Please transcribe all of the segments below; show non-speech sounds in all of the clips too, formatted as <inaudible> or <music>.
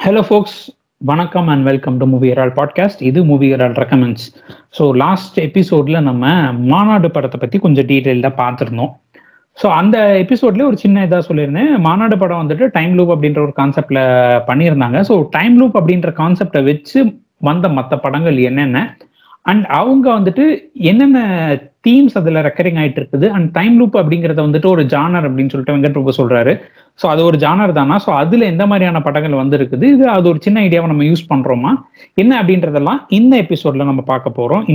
Hello folks வணக்கம் and welcome to movie Herald podcast இது movie Herald recommends so last எபிசோட்ல நம்ம மாநாடு படத்தை பற்றி கொஞ்சம் டீட்டெயில்டாக பார்த்துருந்தோம். ஸோ அந்த எபிசோட்லேயே ஒரு சின்ன இதாக சொல்லியிருந்தேன். மாநாடு படம் வந்துட்டு டைம் லூப் அப்படின்ற ஒரு கான்செப்டில் பண்ணியிருந்தாங்க. ஸோ டைம் லூப் அப்படின்ற கான்செப்டை வச்சு வந்த மற்ற படங்கள் என்னென்ன? அண்ட் அவங்க வந்துட்டு என்னென்ன தீம்ஸ் அதில் ரெக்கரிங் ஆயிட்டு இருக்குது அண்ட் டைம் லூப் அப்படிங்கிறத வந்துட்டு ஒரு ஜானர் அப்படின்னு சொல்லிட்டு வெங்கட் பிரபு சொல்றாரு. ஸோ அது ஒரு ஜானர் தானா? ஸோ அதுல எந்த மாதிரியான படங்கள் வந்து இருக்குது இது அது ஒரு சின்ன ஐடியாவை நம்ம யூஸ் பண்றோமா? என்ன அப்படின்றதெல்லாம் இந்த எபிசோட்ல நம்ம பார்க்க போறோம்.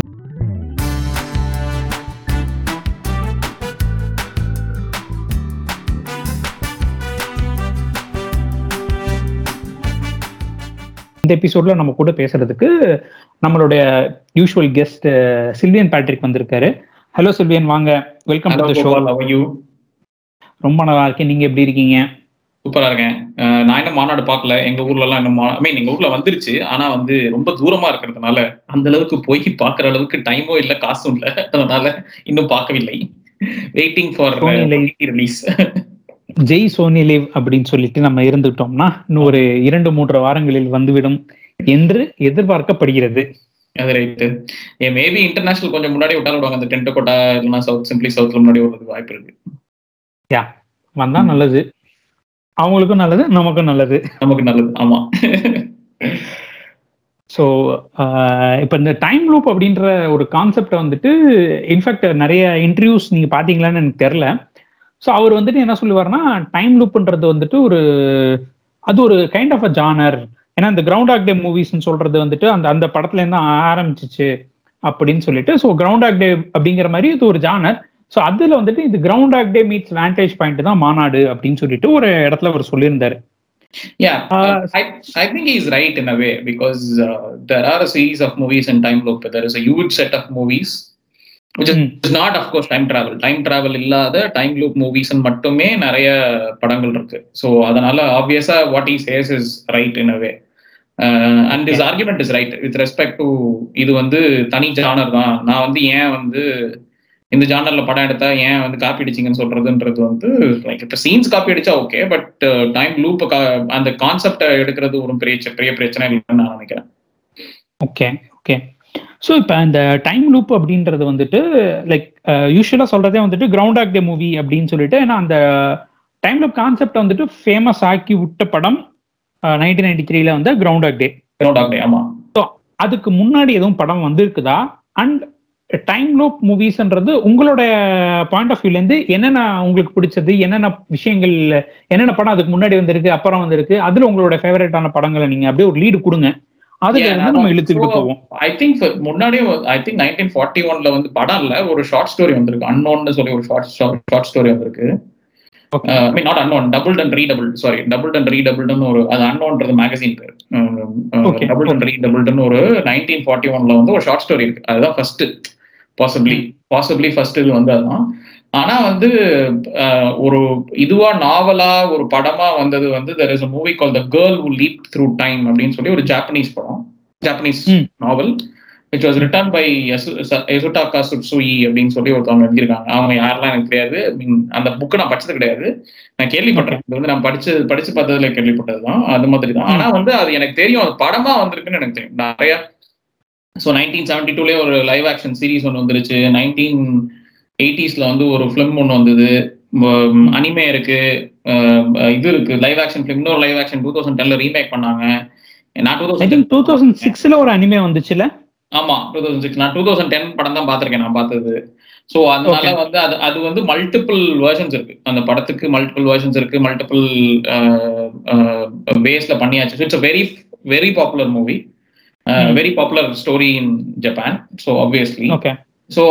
இந்த எபிசோட்ல நம்ம கூட பேசுறதுக்கு நம்மளுடைய யூஷுவல் கெஸ்ட் சில்வியன் பேட்ரிக் வந்திருக்காரு. ஹலோ சில்வியன் வாங்க. வெல்கம் டு ஷோ ரொம்ப நல்லா இருக்கேன். நீங்க எப்படி இருக்கீங்க? சூப்பரா இருக்கேன். நான் இன்னும் மாநாடு பார்க்கல. எங்க ஊர்ல எல்லாம் இன்னும் ஐ மீன் எங்க ஊர்ல வந்துருச்சு. ஆனா வந்து ரொம்ப தூரமா இருக்கிறதுனால அந்த அளவுக்கு போய் பாக்குற அளவுக்கு டைமும் இல்ல காசும் இல்ல. அதனால இன்னும் பார்க்கவில்லை. வெயிட்டிங் ஃபார் ரிலீஸ் ஜெய் சோனி லிவ் அப்படின்னு சொல்லிட்டு நம்ம இருந்துட்டோம்னா இன்னும் ஒரு இரண்டு மூன்று வாரங்களில் வந்துவிடும் என்று எதிர்பார்க்கப்படுகிறது. அது ரைட்டு ஏன் மேபி இன்டர்நேஷனல் கொஞ்சம் முன்னாடி விட்டாலும் விடுவாங்க. அந்த டென்ட் கோட்டா இல்லைன்னா சவுத் சிம்பிளி சவுத்ல முன்னாடி விடுறதுக்கு வாய்ப்பு இருக்கு. யா வந்தா நல்லது. அவங்களுக்கும் நல்லது நமக்கும் நல்லது. நமக்கு நல்லது. ஆமா. ஸோ இப்போ இந்த டைம் லூப் அப்படின்ற ஒரு கான்செப்டை வந்துட்டு இன்ஃபேக்ட் நிறைய இன்டர்வியூஸ் நீங்கள் பார்த்தீங்களான்னு எனக்கு தெரில ஸோ அவர் வந்துட்டு என்ன சொல்லுவார்னா டைம் லூப்ன்றது வந்துட்டு ஒரு அது ஒரு கைண்ட் ஆஃப் அ ஜானர் ஏன்னா இந்த கிரவுண்ட் ஆக் டே மூவிஸ்ன்னு சொல்றது வந்துட்டு அந்த அந்த படத்துல இருந்து ஆரம்பிச்சிச்சு அப்படின்னு சொல்லிட்டு ஸோ கிரவுண்ட் ஆக் டே அப்படிங்கிற மாதிரி இது ஒரு ஜானர் ஸோ அதுல வந்துட்டு இது கிரவுண்ட் ஆக் டே மீட்ஸ் வேண்டேஜ் பாயிண்ட் தான் மாநாடு அப்படின்னு சொல்லிட்டு ஒரு இடத்துல அவர் சொல்லியிருந்தாரு. Yeah, uh, I, I think he's right in a way because uh, there are a series of movies in time loop. There is a huge set of movies, which is, is not, of course, time travel. Time travel இல்லாத time loop movies மட்டுமே நிறைய படங்கள் இருக்கு. So அதனால obviously what he says is right in a way and this argument is right with respect to இது வந்து தனி genre தான். நான் வந்து ஏன் வந்து இந்த ஜானர்ல படம் எடுத்தா ஏன் வந்து காப்பி அடிச்சிங்கன்னு சொல்றதுன்றது வந்து லைக் இப்போ சீன்ஸ் காப்பி அடிச்சா ஓகே பட் டைம் லூப் அந்த கான்செப்டை எடுக்கிறது ஒரு பெரிய பெரிய பிரச்சனை இல்லைன்னு நான் நினைக்கிறேன். ஓகே ஓகே ஸோ இப்போ இந்த டைம் லூப் அப்படின்றது வந்துட்டு லைக் யூஸ்வலாக சொல்றதே வந்துட்டு கிரவுண்ட் ஆக் டே மூவி அப்படின்னு சொல்லிட்டு ஏன்னா அந்த டைம் லூப் கான்செப்ட் வந்துட்டு ஃபேமஸ் ஆக்கி விட்ட படம் நைன்டீன் நைன்டி த்ரீல வந்து கிரவுண்ட் ஆக் டே கிரவுண்ட் ஆக் டே ஆமா. ஸோ அதுக்கு முன்னாடி எதுவும் படம் வந்திருக்குதா? அண்ட் டைம் லூப் மூவிஸ்ன்றது உங்களோட பாயிண்ட் ஆஃப் வியூல இருந்து என்னென்ன உங்களுக்கு பிடிச்சது என்னென்ன விஷயங்கள் என்னென்ன படம் அதுக்கு முன்னாடி வந்திருக்கு அப்புறம் வந்திருக்கு அதுல உங்களோட ஃபேவரட்டான படங்களை நீங்க அப்படியே ஒரு லீடு கொடுங்க. அதுல இருந்து நம்ம இழுத்துக்கிட்டு போவோம். ஐ திங்க் முன்னாடியே ஐ திங்க் நைன்டீன் ஃபார்ட்டி ஒன்ல வந்து படம் இல்ல ஒரு ஷார்ட் ஸ்டோரி வந்திருக்கு. அன்னோன்னு சொல்லி ஒரு ஷார்ட் ஷார்ட் ஸ்டோரி வந்திருக்கு. Mean not unknown double and redouble sorry double and ரீடபுள்னு ஒரு அது அன்னோன்றது மேகசின் பேர். டபுள் அண்ட் ரீடபுள்னு ஒரு நைன்டீன் ஃபார்ட்டி ஒன்ல வந்து ஒரு ஷார்ட் ஸ்டோரி இருக்கு. அதுதான் ஃபர்ஸ்ட் பாசிபிளி பாசிபிளி ஃபர்ஸ்ட் இது வந்து அதுதான். ஆனா வந்து ஒரு இதுவா நாவலா ஒரு படமா வந்தது வந்து there is a movie call the girl who leap through time அப்படின்னு சொல்லி ஒரு ஜாப்பனீஸ் படம். Japanese novel which was written by Yasutaka Tsutsui அப்படின்னு சொல்லி ஒருத்தவங்க எழுதியிருக்காங்க. அவங்க யாரெல்லாம் எனக்கு தெரியாது. அந்த புக்கு நான் படிச்சது கிடையாது. நான் கேள்விப்பட்டேன் இது வந்து நான் படிச்சு படிச்சு பார்த்ததுல கேள்விப்பட்டது தான். அது மாதிரி தான் ஆனா வந்து அது எனக்கு தெரியும். அது படமா வந்திருக்குன்னு எனக்கு தெரியும். நிறைய ஸோ நைன்டீன் செவன்டி டூலேயே ஒரு லைவ் ஆக்ஷன் சீரீஸ் ஒன்று வந்துருச்சு. நைன்டீன் எயிட்டிஸ்ல வந்து ஒரு ஃபிலிம் ஒன்று வந்தது. அனிமே இருக்கு. இது இருக்கு. லைவ் ஆக்ஷன் ஃபிலிம் இன்னொரு லைவ் ஆக்ஷன் டூ தௌசண்ட் டென்ல ரீமேக் பண்ணாங்க. நான் டூ தௌசண்ட் டூ தௌசண்ட் சிக்ஸ்ல ஒரு அனிமே வந்துச்சுல? ஆமா டூ தௌசண்ட் சிக்ஸ் நான் டூ தௌசண்ட் டென் படம் தான் பார்த்துருக்கேன் நான் பார்த்தது. ஸோ அதனால வந்து அது அது வந்து மல்டிபிள் வேர்ஷன்ஸ் இருக்கு. அந்த படத்துக்கு மல்டிபிள் வேர்ஷன்ஸ் இருக்கு மல்டிபிள் பேஸ்ல பண்ணியாச்சு. It's very very popular movie very popular story in Japan so obviously okay so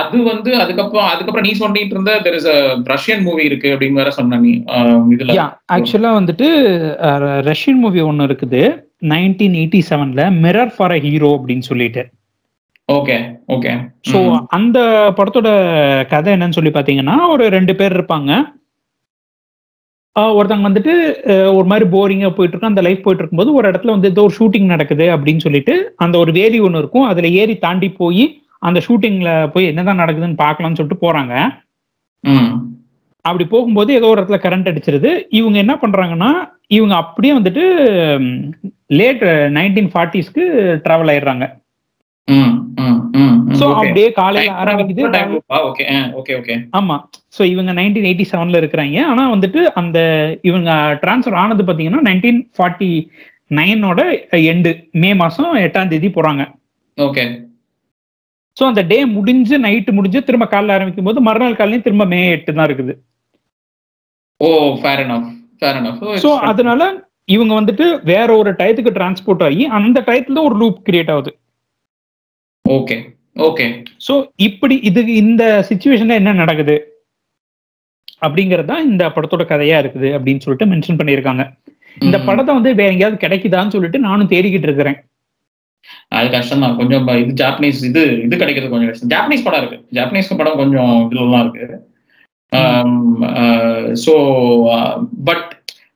அது வந்து அதுக்கப்புறம் அதுக்கப்புறம் நீ சொல்லிட்டு இருந்த தெர் இஸ் ரஷ்யன் மூவி இருக்கு அப்படின்னு வேற சொன்ன நீ. இதுல. ஆக்சுவலா வந்துட்டு ரஷ்யன் மூவி ஒன்று இருக்குது. நைன்டீன் எயிட்டி செவன்ல மிரர் ஃபார் அ ஹீரோ அப்படின்னு சொல்லிட்டு. ஓகே ஓகே ஸோ அந்த படத்தோட கதை என்னன்னு சொல்லி பாத்தீங்கன்னா ஒரு ரெண்டு பேர் இருப்பாங்க. ஒருத்தவங்க வந்துட்டு ஒரு மாதிரி போரிங்கா போயிட்டு இருக்கும் அந்த லைஃப் போயிட்டு இருக்கும்போது ஒரு இடத்துல வந்து ஏதோ ஒரு ஷூட்டிங் நடக்குது அப்படின்னு சொல்லிட்டு அந்த ஒரு வேலி ஒன்று இருக்கும். அதுல ஏறி தாண்டி போய் அந்த ஷூட்டிங்ல போய் என்னதான் நடக்குதுன்னு பார்க்கலாம்னு சொல்லிட்டு போறாங்க. அப்படி போகும்போது ஏதோ ஒரு இடத்துல கரண்ட் அடிச்சிருது. இவங்க என்ன பண்றாங்கன்னா இவங்க அப்படியே வந்துட்டு லேட் நைன்டீன் ஃபார்ட்டிஸ்க்கு டிராவல் ஆயிடுறாங்க. ஸோ அப்படியே காலையில ஆரம்பிக்குது. ஓகே ஓகே ஓகே ஆமா. ஸோ இவங்க நைன்டீன் எயிட்டி செவன்ல இருக்கிறாங்க. ஆனா வந்துட்டு அந்த இவங்க டிரான்ஸ்ஃபர் ஆனது பாத்தீங்கன்னா நைன்டீன் ஃபார்ட்டி நைனோட எண்டு மே மாசம் எட்டாம் தேதி போறாங்க. ஓகே ஸோ அந்த டே முடிஞ்சு நைட்டு முடிஞ்சு திரும்ப காலைல ஆரம்பிக்கும் போது மறுநாள் காலையில திரும்ப மே எட்டு தான் இருக்குது. ஓ ஃபேர் ஸோ அதனால இவங்க வந்துட்டு வேற ஒரு டயத்துக்கு டிரான்ஸ்போர்ட் ஆகி அந்த டயத்துல ஒரு லூப் கிரியேட் ஆகுது. ஓகே ஓகே ஸோ இப்படி இது இந்த சுச்சுவேஷன்ல என்ன நடக்குது? அப்படிங்கறது தான் இந்த படத்தோட கதையா இருக்குது அப்படின்னு சொல்லிட்டு மென்ஷன் பண்ணியிருக்காங்க. இந்த படத்தை வந்து வேற எங்கேயாவது கிடைக்குதான்னு சொல்லிட்டு நானும் தேடிக்கிட்டு இருக்கிறேன். அது கஷ்டம் தான் கொஞ்சம் இது ஜாப்பனீஸ் இது இது கிடைக்கிறது கொஞ்சம் கஷ்டம். ஜாப்பனீஸ் படம் இருக்கு. ஜாப்பனீஸ் படம் கொஞ்சம் இதுலாம் இருக்கு. So but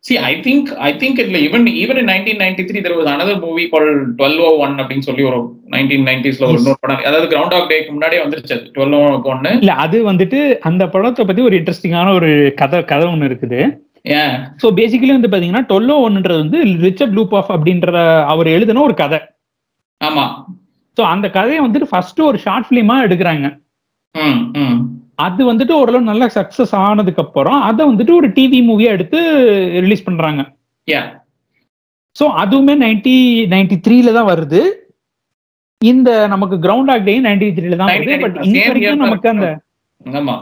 see I think I think இதுல even even in nineteen ninety three there was another movie call twelve oh one அப்படின்னு சொல்லி ஒரு நைன்டீன் நைன்டிஸ்ல ஒரு இன்னொரு படம். அதாவது கிரவுண்ட் ஆஃப் டேக்கு முன்னாடியே வந்துருச்சு டுவெல் ஓ ஒன்னு இல்ல அது வந்துட்டு அந்த படத்தை பத்தி ஒரு இன்ட்ரெஸ்டிங்கான ஒரு கதை கதை ஒன்று இருக்குது. ஸோ பேசிக்கலி வந்து பாத்தீங்கன்னா டுவெல்லோ ஒன்னுன்றது வந்து ரிச்சர்ட் லூப் ஆஃப் அப்படின்ற அவர் எழுதின ஒரு கதை. ஆமா. ஸோ அந்த கதையை வந்துட்டு ஃபர்ஸ்ட் ஒரு ஷார்ட் ஃபிலிமா எடுக்கிறாங்க. அது வந்துட்டு ஓரளவு நல்ல சக்சஸ் ஆனதுக்கு அப்புறம் அதை வந்துட்டு ஒரு டிவி மூவியா எடுத்து ரிலீஸ் பண்றாங்க. ஸோ அதுவுமே நைன்டி நைன்டி த்ரீல தான் வருது. இந்த நமக்கு கிரவுண்ட் ஆக் டே நைன்டி த்ரீல தான் வருது. பட் இன்னைக்கு வரைக்கும் நமக்கு அந்த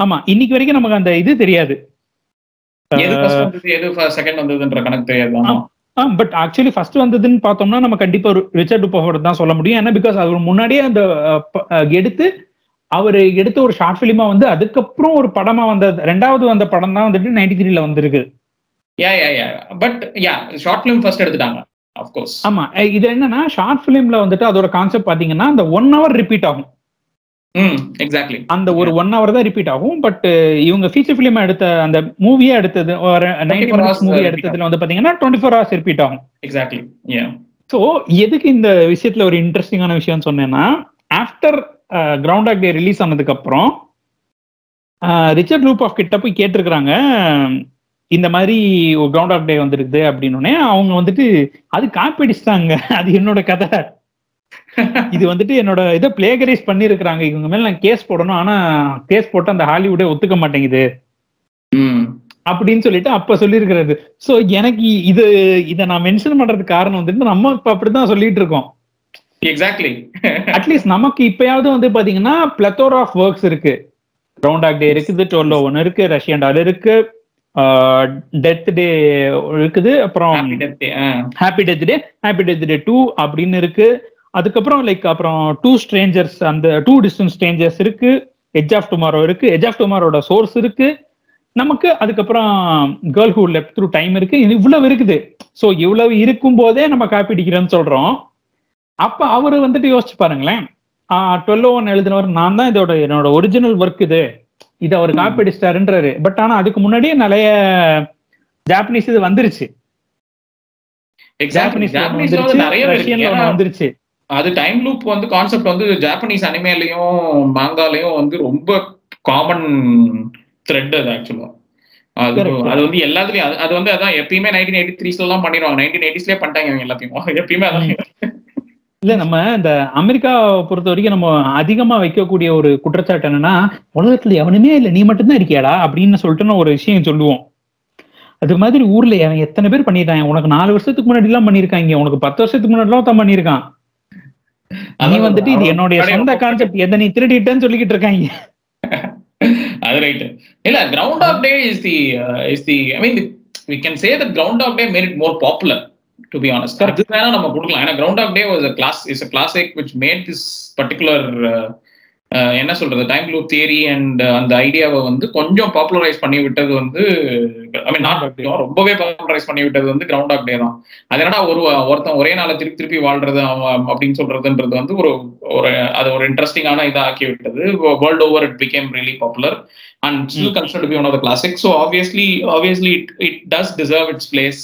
ஆமா. இன்னைக்கு வரைக்கும் நமக்கு அந்த இது தெரியாது. எது ஃபர்ஸ்ட் வந்தது எது செகண்ட் வந்ததுன்ற கணக்கு தெரியாது. ஆமா. பட் ஆக்சுவலி ஃபர்ஸ்ட் வந்ததுன்னு பார்த்தோம்னா நம்ம கண்டிப்பா ரிச்சர்ட் பவர் தான் சொல்ல முடியும். ஏன்னா பிகாஸ் அவர் முன்னாடியே அந்த எடுத்து அவர் எடுத்த ஒரு ஷார்ட் ஃபிலிமா வந்து அதுக்கப்புறம் ஒரு படமா வந்த ரெண்டாவது வந்த படம் தான் வந்துட்டு நைன்டி த்ரீல வந்திருக்கு. Yeah yeah yeah but yeah short film first எடுத்துட்டாங்க ஆஃப் கோர்ஸ் ஆமா. இது என்னன்னா ஷார்ட் ஃபிலிம்ல வந்துட்டு அதோட கான்செப்ட் பாத்தீங்கன்னா அந்த ஒன் ஹவர் ரிப்பீட் ஆகும். ம் எக்ஸாக்ட்லி அந்த ஒரு ஒன் ஹவர் தான் ரிப்பீட் ஆகும். பட் இவங்க ஃபீச்சர் ஃபிலிம் எடுத்த அந்த மூவியா எடுத்தது ஒரு நைன்டி மினிட்ஸ் மூவி எடுத்ததுல வந்து பாத்தீங்கன்னா டுவெண்ட்டி ஃபோர் ஹவர்ஸ் ரிப்பீட் ஆகும். எக்ஸாக்ட்லி யா ஸோ எதுக்கு இந்த விஷயத்துல ஒரு இன்ட்ரெஸ்டிங்கான விஷயம் சொன்னேன்னா after Groundhog day release ஆனதுக்கு அப்புறம் ரிச்சர்ட் லூப் ஆஃப் கிட்ட போய் கேட்டிருக்கிறாங்க இந்த மாதிரி ஒரு கிரவுண்ட் ஆஃப் டே வந்துருக்குது அப்படின்னு அவங்க வந்துட்டு அது காப்பி அடிச்சிட்டாங்க அது என்னோட கதை. இது வந்துட்டு என்னோட இதை பிளேகரைஸ் பண்ணிருக்கிறாங்க இவங்க மேல நான் கேஸ் போடணும். ஆனா கேஸ் போட்டு அந்த ஹாலிவுட்டே ஒத்துக்க மாட்டேங்குது. அப்படின்னு சொல்லிட்டு அப்ப சொல்லியிருக்கிறது. சோ எனக்கு இது இதை நான் மென்ஷன் பண்றதுக்கு காரணம் வந்துட்டு நம்ம இப்ப அப்படிதான் சொல்லிட்டு இருக்கோம். எக்ஸாக்ட்லி அட்லீஸ்ட் <laughs> நமக்கு இப்பயாவது வந்து பாத்தீங்கன்னா பிளத்தோர் ஆஃப் ஒர்க்ஸ் இருக்கு. கிரவுண்ட் ஆக் டே இருக்குது டுவெல் ஒன் இருக்கு ரஷ்யன் டால் இருக்கு டெத் டே இருக்குது அப்புறம் happy death day happy death day two அப்படின்னு இருக்கு. அதுக்கப்புறம் லைக் அப்புறம் டூ ஸ்ட்ரேஞ்சர்ஸ் அந்த டூ டிஸ்டன்ஸ் ஸ்ட்ரேஞ்சர்ஸ் இருக்கு எஜ் ஆஃப் டுமாரோ இருக்கு எஜ் ஆஃப் டுமாரோட சோர்ஸ் இருக்கு. நமக்கு அதுக்கப்புறம் girl who left through time இருக்கு. இவ்வளவு இருக்குது. ஸோ இவ்வளவு இருக்கும் போதே நம்ம காப்பி அடிக்கிறோம்னு சொல்றோம். அப்ப அவரு வந்துட்டு யோசிச்சு பாருங்களேன். டுவெல் ஒன் எழுதினவர் நான் தான் இதோட என்னோட ஒரிஜினல் ஒர்க் இது. இது அவர் காப்பி அடிச்சிட்டாருன்றாரு. பட் ஆனா அதுக்கு முன்னாடியே நிறைய ஜாப்பனீஸ் இது வந்துருச்சு. ஜாப்பனீஸ் நிறைய வந்துருச்சு. அது டைம் லூப் வந்து கான்செப்ட் வந்து ஜாப்பனீஸ் அனிமேலையும் மாங்காலையும் வந்து ரொம்ப காமன் த்ரெட் அது ஆக்சுவலா அது அது வந்து எல்லாத்துலயும் அது வந்து அதான் எப்பயுமே நைன்டீன் எயிட்டி த்ரீஸ்ல எல்லாம் பண்ணிடுவாங்க. நைன்டீன் எயிட்டிஸ்லயே பண்ணிட்டாங்க எல்லாத்தையும். <laughs> எப்பயுமே அதான். இல்ல நம்ம இந்த அமெரிக்கா பொறுத்த வரைக்கும் நம்ம அதிகமா வைக்கக்கூடிய ஒரு குற்றச்சாட்டு என்னன்னா உலகத்துல எவனுமே இல்ல நீ மட்டும்தான் இருக்கியாடா அப்படின்னு சொல்லிட்டு ஒரு விஷயம் சொல்லுவோம். அது மாதிரி ஊர்ல அவன் எத்தனை பேர் பண்ணிட்டாங்க உனக்கு நாலு வருஷத்துக்கு முன்னாடி எல்லாம் பண்ணிருக்காங்க உனக்கு பத்து வருஷத்துக்கு முன்னாடி எல்லாம் தான் பண்ணிருக்கான் நீ வந்துட்டு இது என்னுடைய சொந்த கான்செப்ட் எதை நீ திருடிட்டேன்னு சொல்லிக்கிட்டு இருக்காங்க. அது ரைட் இல்ல Groundhog Day is the is the I mean we can say that Groundhog Day made it more popular to be honest அது வேணா நம்ம கொடுக்கலாம். ஏன்னா Groundhog Day was a class is a classic which made this particular என்ன சொல்றது time loop theory and அந்த ஐடியாவை வந்து கொஞ்சம் பாப்புலரைஸ் பண்ணி விட்டது வந்து ஐ மீன் நாட் ரொம்பவே பாப்புலரைஸ் பண்ணி விட்டது வந்து கிரவுண்ட் ஆஃப் டே தான். அது என்னடா ஒரு ஒருத்தன் ஒரே நாளை திருப்பி திருப்பி வாழ்றது அப்படின்னு சொல்றதுன்றது வந்து ஒரு ஒரு அது ஒரு இன்ட்ரெஸ்டிங்கான இதாக ஆக்கி விட்டது. World over it became really popular and still consider be one of the classic so obviously obviously it it does deserve its place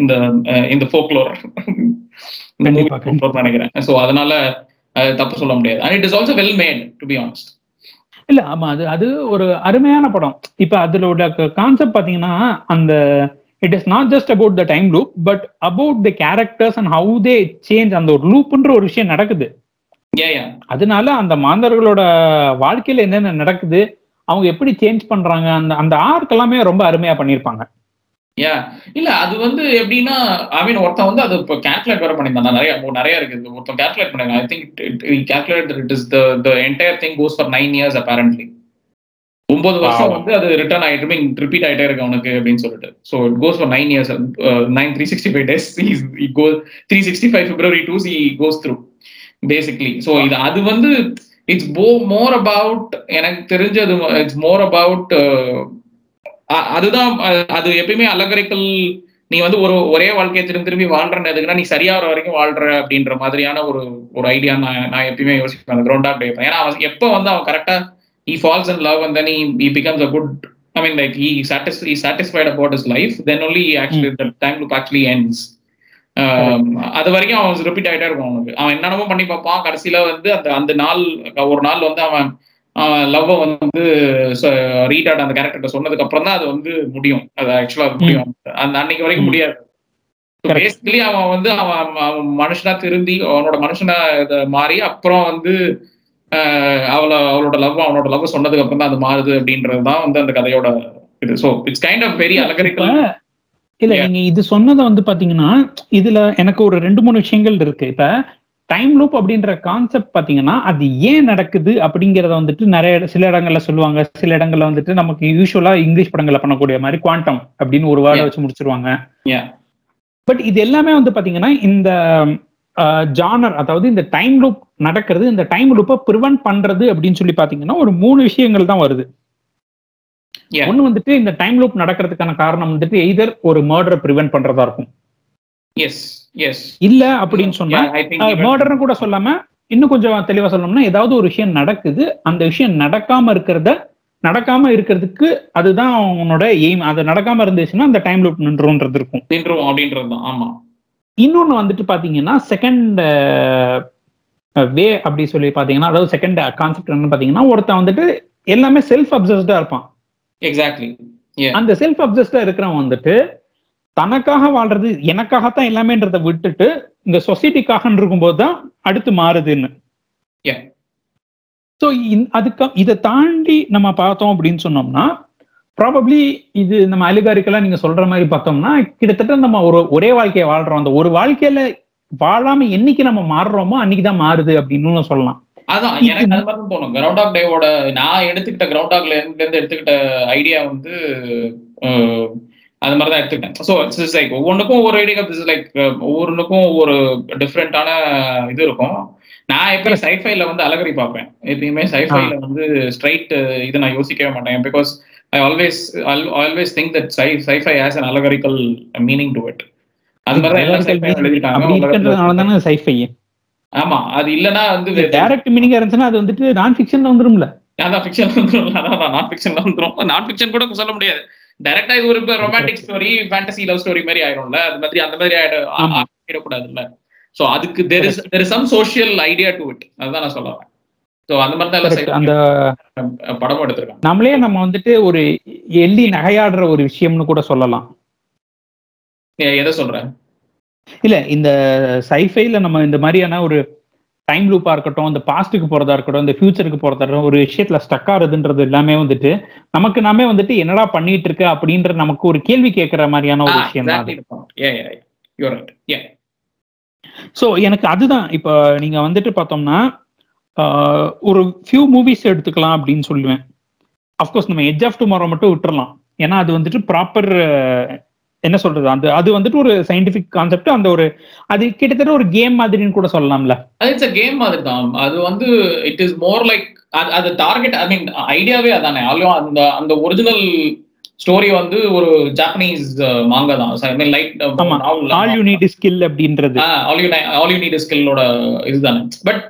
இந்த இந்த ஃபோக்லோர் நினைக்கிறேன். ஸோ அதனால தப்பு சொல்ல முடியாது. And it is also well made to be honest இல்ல ஆமா அது அது ஒரு அருமையான படம். இப்ப அதுல உள்ள கான்செப்ட் பாத்தீங்கன்னா அந்த it is not just about the time loop but about the characters and how they change அந்த ஒரு லூப்ன்ற ஒரு விஷயம் நடக்குது. அதனால அந்த மாந்தர்களோட வாழ்க்கையில என்னென்ன நடக்குது அவங்க எப்படி சேஞ்ச் பண்றாங்க அந்த அந்த ஆர்க் எல்லாமே ரொம்ப அருமையா பண்ணியிருப்பாங்க. யா இல்ல அது வந்து எப்படின்னா ஐ மீன் ஒருத்தன் வந்து அது இப்போ கேல்குலேட் வேற பண்ணியிருந்தான். நிறைய நிறைய இருக்கு. ஒருத்தன் கேல்குலேட் பண்ணாங்க I think calculate it is the the entire thing goes for nine years apparently ஒன்பது வருஷம். வந்து அது ரிட்டர்ன் ஆயிட்டு மீன் ரிப்பீட் ஆயிட்டே இருக்கு அவனுக்கு அப்படின்னு சொல்லிட்டு. So it goes for nine years nine three sixty five days go three sixty five February two see goes through basically so இது அது வந்து இட்ஸ் போ மோர் அபவுட் எனக்கு தெரிஞ்சது இட்ஸ் மோர் அபவுட் அதுதான் அது எப்பயுமே அலங்கரிக்கல் நீ வந்து ஒரு ஒரே வாழ்க்கையை திரும்பி திரும்பி வாழ்றன்னு எதுக்குன்னா நீ சரியாகிற வரைக்கும் வாழ்ற அப்படின்ற மாதிரியான ஒரு ஒரு ஐடியா நான் நான் எப்பயுமே யோசிப்பேன் கிரௌண்ட் ஆஃப் ஏன்னா அவன் எப்போ வந்து அவன் கரெக்டா he falls in love and then he, he becomes a good i mean like he satis- he's satisfied about his life then only he actually the time loop actually ends. Um, அது வரைக்கும் அவன் repeat ஆயிட்டே இருக்கும் அவனுக்கு. அவன் என்னென்னமோ பண்ணி பார்ப்பான். கடைசியில வந்து அந்த அந்த நாள் ஒரு நாள் வந்து அவன் லவ் வந்து ரீடாட் அந்த கேரக்டர் சொன்னதுக்கு அப்புறம் தான் அது வந்து முடியும். அது ஆக்சுவலா முடியும். அந்த அன்னைக்கு வரைக்கும். முடியாது. பேசிக்கலி அவன் வந்து அவன் அவன் மனுஷனா திருந்தி அவனோட மனுஷனா இத மாறி அப்புறம் வந்து அவளை அவளோட லவ் அவனோட லவ் சொன்னதுக்கு அப்புறம் தான் அது மாறுது அப்படின்றது தான் வந்து அந்த கதையோட இது. So it's kind of very allegorical இப்ப இல்ல. நீங்க இது சொன்னதை வந்து பாத்தீங்கன்னா இதுல எனக்கு ஒரு ரெண்டு மூணு விஷயங்கள் இருக்கு. இப்ப டைம் லூப் அப்படின்ற கான்செப்ட் பாத்தீங்கன்னா அது ஏன் நடக்குது அப்படிங்கறத வந்துட்டு நிறைய சில இடங்கள்ல சொல்லுவாங்க சில இடங்கள்ல வந்துட்டு நமக்கு யூஸ்வலா இங்கிலீஷ் படங்கள்ல பண்ணக்கூடிய மாதிரி குவாண்டம் அப்படின்னு ஒரு வேர்டை. வச்சு முடிச்சிருவாங்க. பட் இது எல்லாமே வந்து பாத்தீங்கன்னா இந்த ஜானர் அதாவது இந்த டைம் லூப் நடக்கிறது இந்த டைம் லூப்பை ப்ரிவென்ட் பண்றது அப்படின்னு சொல்லி பாத்தீங்கன்னா ஒரு மூணு விஷயங்கள் தான் வருது. ஒண்ணு வந்துட்டு இந்த டைம் லூப் நடக்கிறதுக்கான காரணம் வந்துட்டு எய்தர் ஒரு மர்டரை ப்ரிவென்ட் பண்றதா இருக்கும் எஸ் இல்ல அப்படின்னு சொன்னா மர்டர்னு கூட சொல்லாம இன்னும் கொஞ்சம் தெளிவா சொல்லணும்னா ஏதாவது ஒரு விஷயம் நடக்குது அந்த விஷயம் நடக்காம இருக்கிறத நடக்காம இருக்கிறதுக்கு அதுதான் உன்னோட எய்ம் அது நடக்காம இருந்துச்சுன்னா அந்த டைம் லூப் நின்றுன்றது இருக்கும். நின்றுவோம் அப்படின்றது ஆமா. இன்னொன்னு வந்துட்டு பாத்தீங்கன்னா செகண்ட் வே அப்படி சொல்லி பாத்தீங்கன்னா அதாவது செகண்ட் கான்செப்ட் என்னன்னு பாத்தீங்கன்னா ஒருத்தன் வந்துட்டு எல்லாமே செல்ஃப் அப்சஸ்டா இருப்பான் எக்ஸாக்ட்லி அந்த செல்ஃப் அப்சஸ்டா இருக்கிறவன் வந்துட்டு தனக்காக வாழ்றது எனக்காகத்தான் எல்லாமேன்றதை விட்டுட்டு இந்த சொசைட்டிக்காக இருக்கும்போது தான் அடுத்து மாறுதுன்னு. ஸோ அதுக்கு இதை தாண்டி நம்ம பார்த்தோம் அப்படின்னு சொன்னோம்னா ப்ராபப்ளி இது நம்ம அலிகாரிக்கெல்லாம் நீங்க சொல்ற மாதிரி பார்த்தோம்னா கிட்டத்தட்ட நம்ம ஒரு ஒரே வாழ்க்கையை வாழ்றோம். அந்த ஒரு வாழ்க்கையில வாழாம என்னைக்கு நம்ம மாறுறோமோ அன்னைக்கு தான் மாறுது அப்படின்னு சொல்லலாம். அதான் எனக்கு அது மாதிரி தோணும். கிரவுண்ட் ஆக் டேவோட நான் எடுத்துக்கிட்ட கிரவுண்ட் ஆக்ல இருந்து எடுத்துக்கிட்ட ஐடியா வந்து அஹ், அது மாதிரி தான் எடுத்துக்கிட்டேன். ஸோ இட்ஸ் லைக் ஒவ்வொன்றுக்கும் ஒவ்வொரு ஐடியா திஸ் லைக் ஒவ்வொன்றுக்கும் ஒவ்வொரு டிஃப்ரெண்டான இது இருக்கும். நான் எப்பயும் சைஃபைல வந்து அலகரி பார்ப்பேன். எப்பயுமே சைஃபைல வந்து ஸ்ட்ரைட் இது நான் யோசிக்கவே மாட்டேன். Because I always always think that sci sci-fi has an allegorical meaning to it அது மாதிரி தான் எல்லா sci-fi அப்படி எழுதிட்டாங்க சைஃபை ஆமா அது இல்லைன்னா வந்து டைரக்ட் மீனிங்கா இருந்துச்சுன்னா அது வந்துட்டு நான் ஃபிக்ஷன்ல வந்துரும்ல. அதான் ஃபிக்ஷன் வந்துரும். அதான் நான் ஃபிக்ஷன்ல வந்துரும். நான் ஃபிக்ஷன் கூட சொல்ல முடியாது. டைரக்டா இது ஒரு romantic story fantasy love story மாதிரி ஆயிரும்ல? அது மாதிரி அந்த மாதிரி. ஆயிடக்கூடாதுல்ல? சோ அதுக்கு there is there is some social idea to it அதுதான் நான் சொல்ல வரேன். சோ அந்த படமும் எடுத்திருக்காங்க. நம்மளே நம்ம வந்துட்டு ஒரு எள்ளி நகையாடுற ஒரு விஷயம்னு கூட சொல்லலாம். எதை சொல்றேன் இல்ல இந்த சைஃபைல நம்ம இந்த மாதிரியான ஒரு டைம் லூப்பா இருக்கட்டும் இந்த பாஸ்ட்டுக்கு போறதா இருக்கட்டும் இந்த ஃபியூச்சருக்கு போறதா இருக்கட்டும் ஒரு விஷயத்துல ஸ்டக் ஆகுதுன்றது எல்லாமே வந்துட்டு நமக்கு நாமே வந்துட்டு என்னடா பண்ணிட்டு இருக்க அப்படின்ற நமக்கு ஒரு கேள்வி கேட்கற மாதிரியான ஒரு விஷயம் தான் அது yeah yeah yeah. You're right. Yeah. So எனக்கு அதுதான். இப்போ நீங்க வந்துட்டு பார்த்தோம்னா ஒரு ஃபியூ மூவிஸ் எடுத்துக்கலாம் அப்படின்னு சொல்லுவேன். அஃப்கோர்ஸ் நம்ம எட்ஜ் ஆஃப் டுமாரோ மட்டும் விட்டுறலாம். ஏன்னா அது வந்துட்டு ப்ராப்பர் என்ன சொல்றது? அந்த அது வந்துட்டு ஒரு சயின்டிபிக் கான்செப்ட் அந்த ஒரு அது கிட்டத்தட்ட ஒரு கேம் மாதிரின்னு கூட சொல்லலாம்ல. அது இட்ஸ் கேம் மாதிரி தான் அது வந்து இட் இஸ் மோர் லைக் அது டார்கெட் ஐ மீன் ஐடியாவே அதானே. ஆல்யோ அந்த அந்த ஒரிஜினல் ஸ்டோரி வந்து ஒரு ஜாப்பனீஸ் மாங்கா தான். I mean light. All you need skill அப்படின்றது. All you all you need ஸ்கில்லோட இதுதானே. பட்.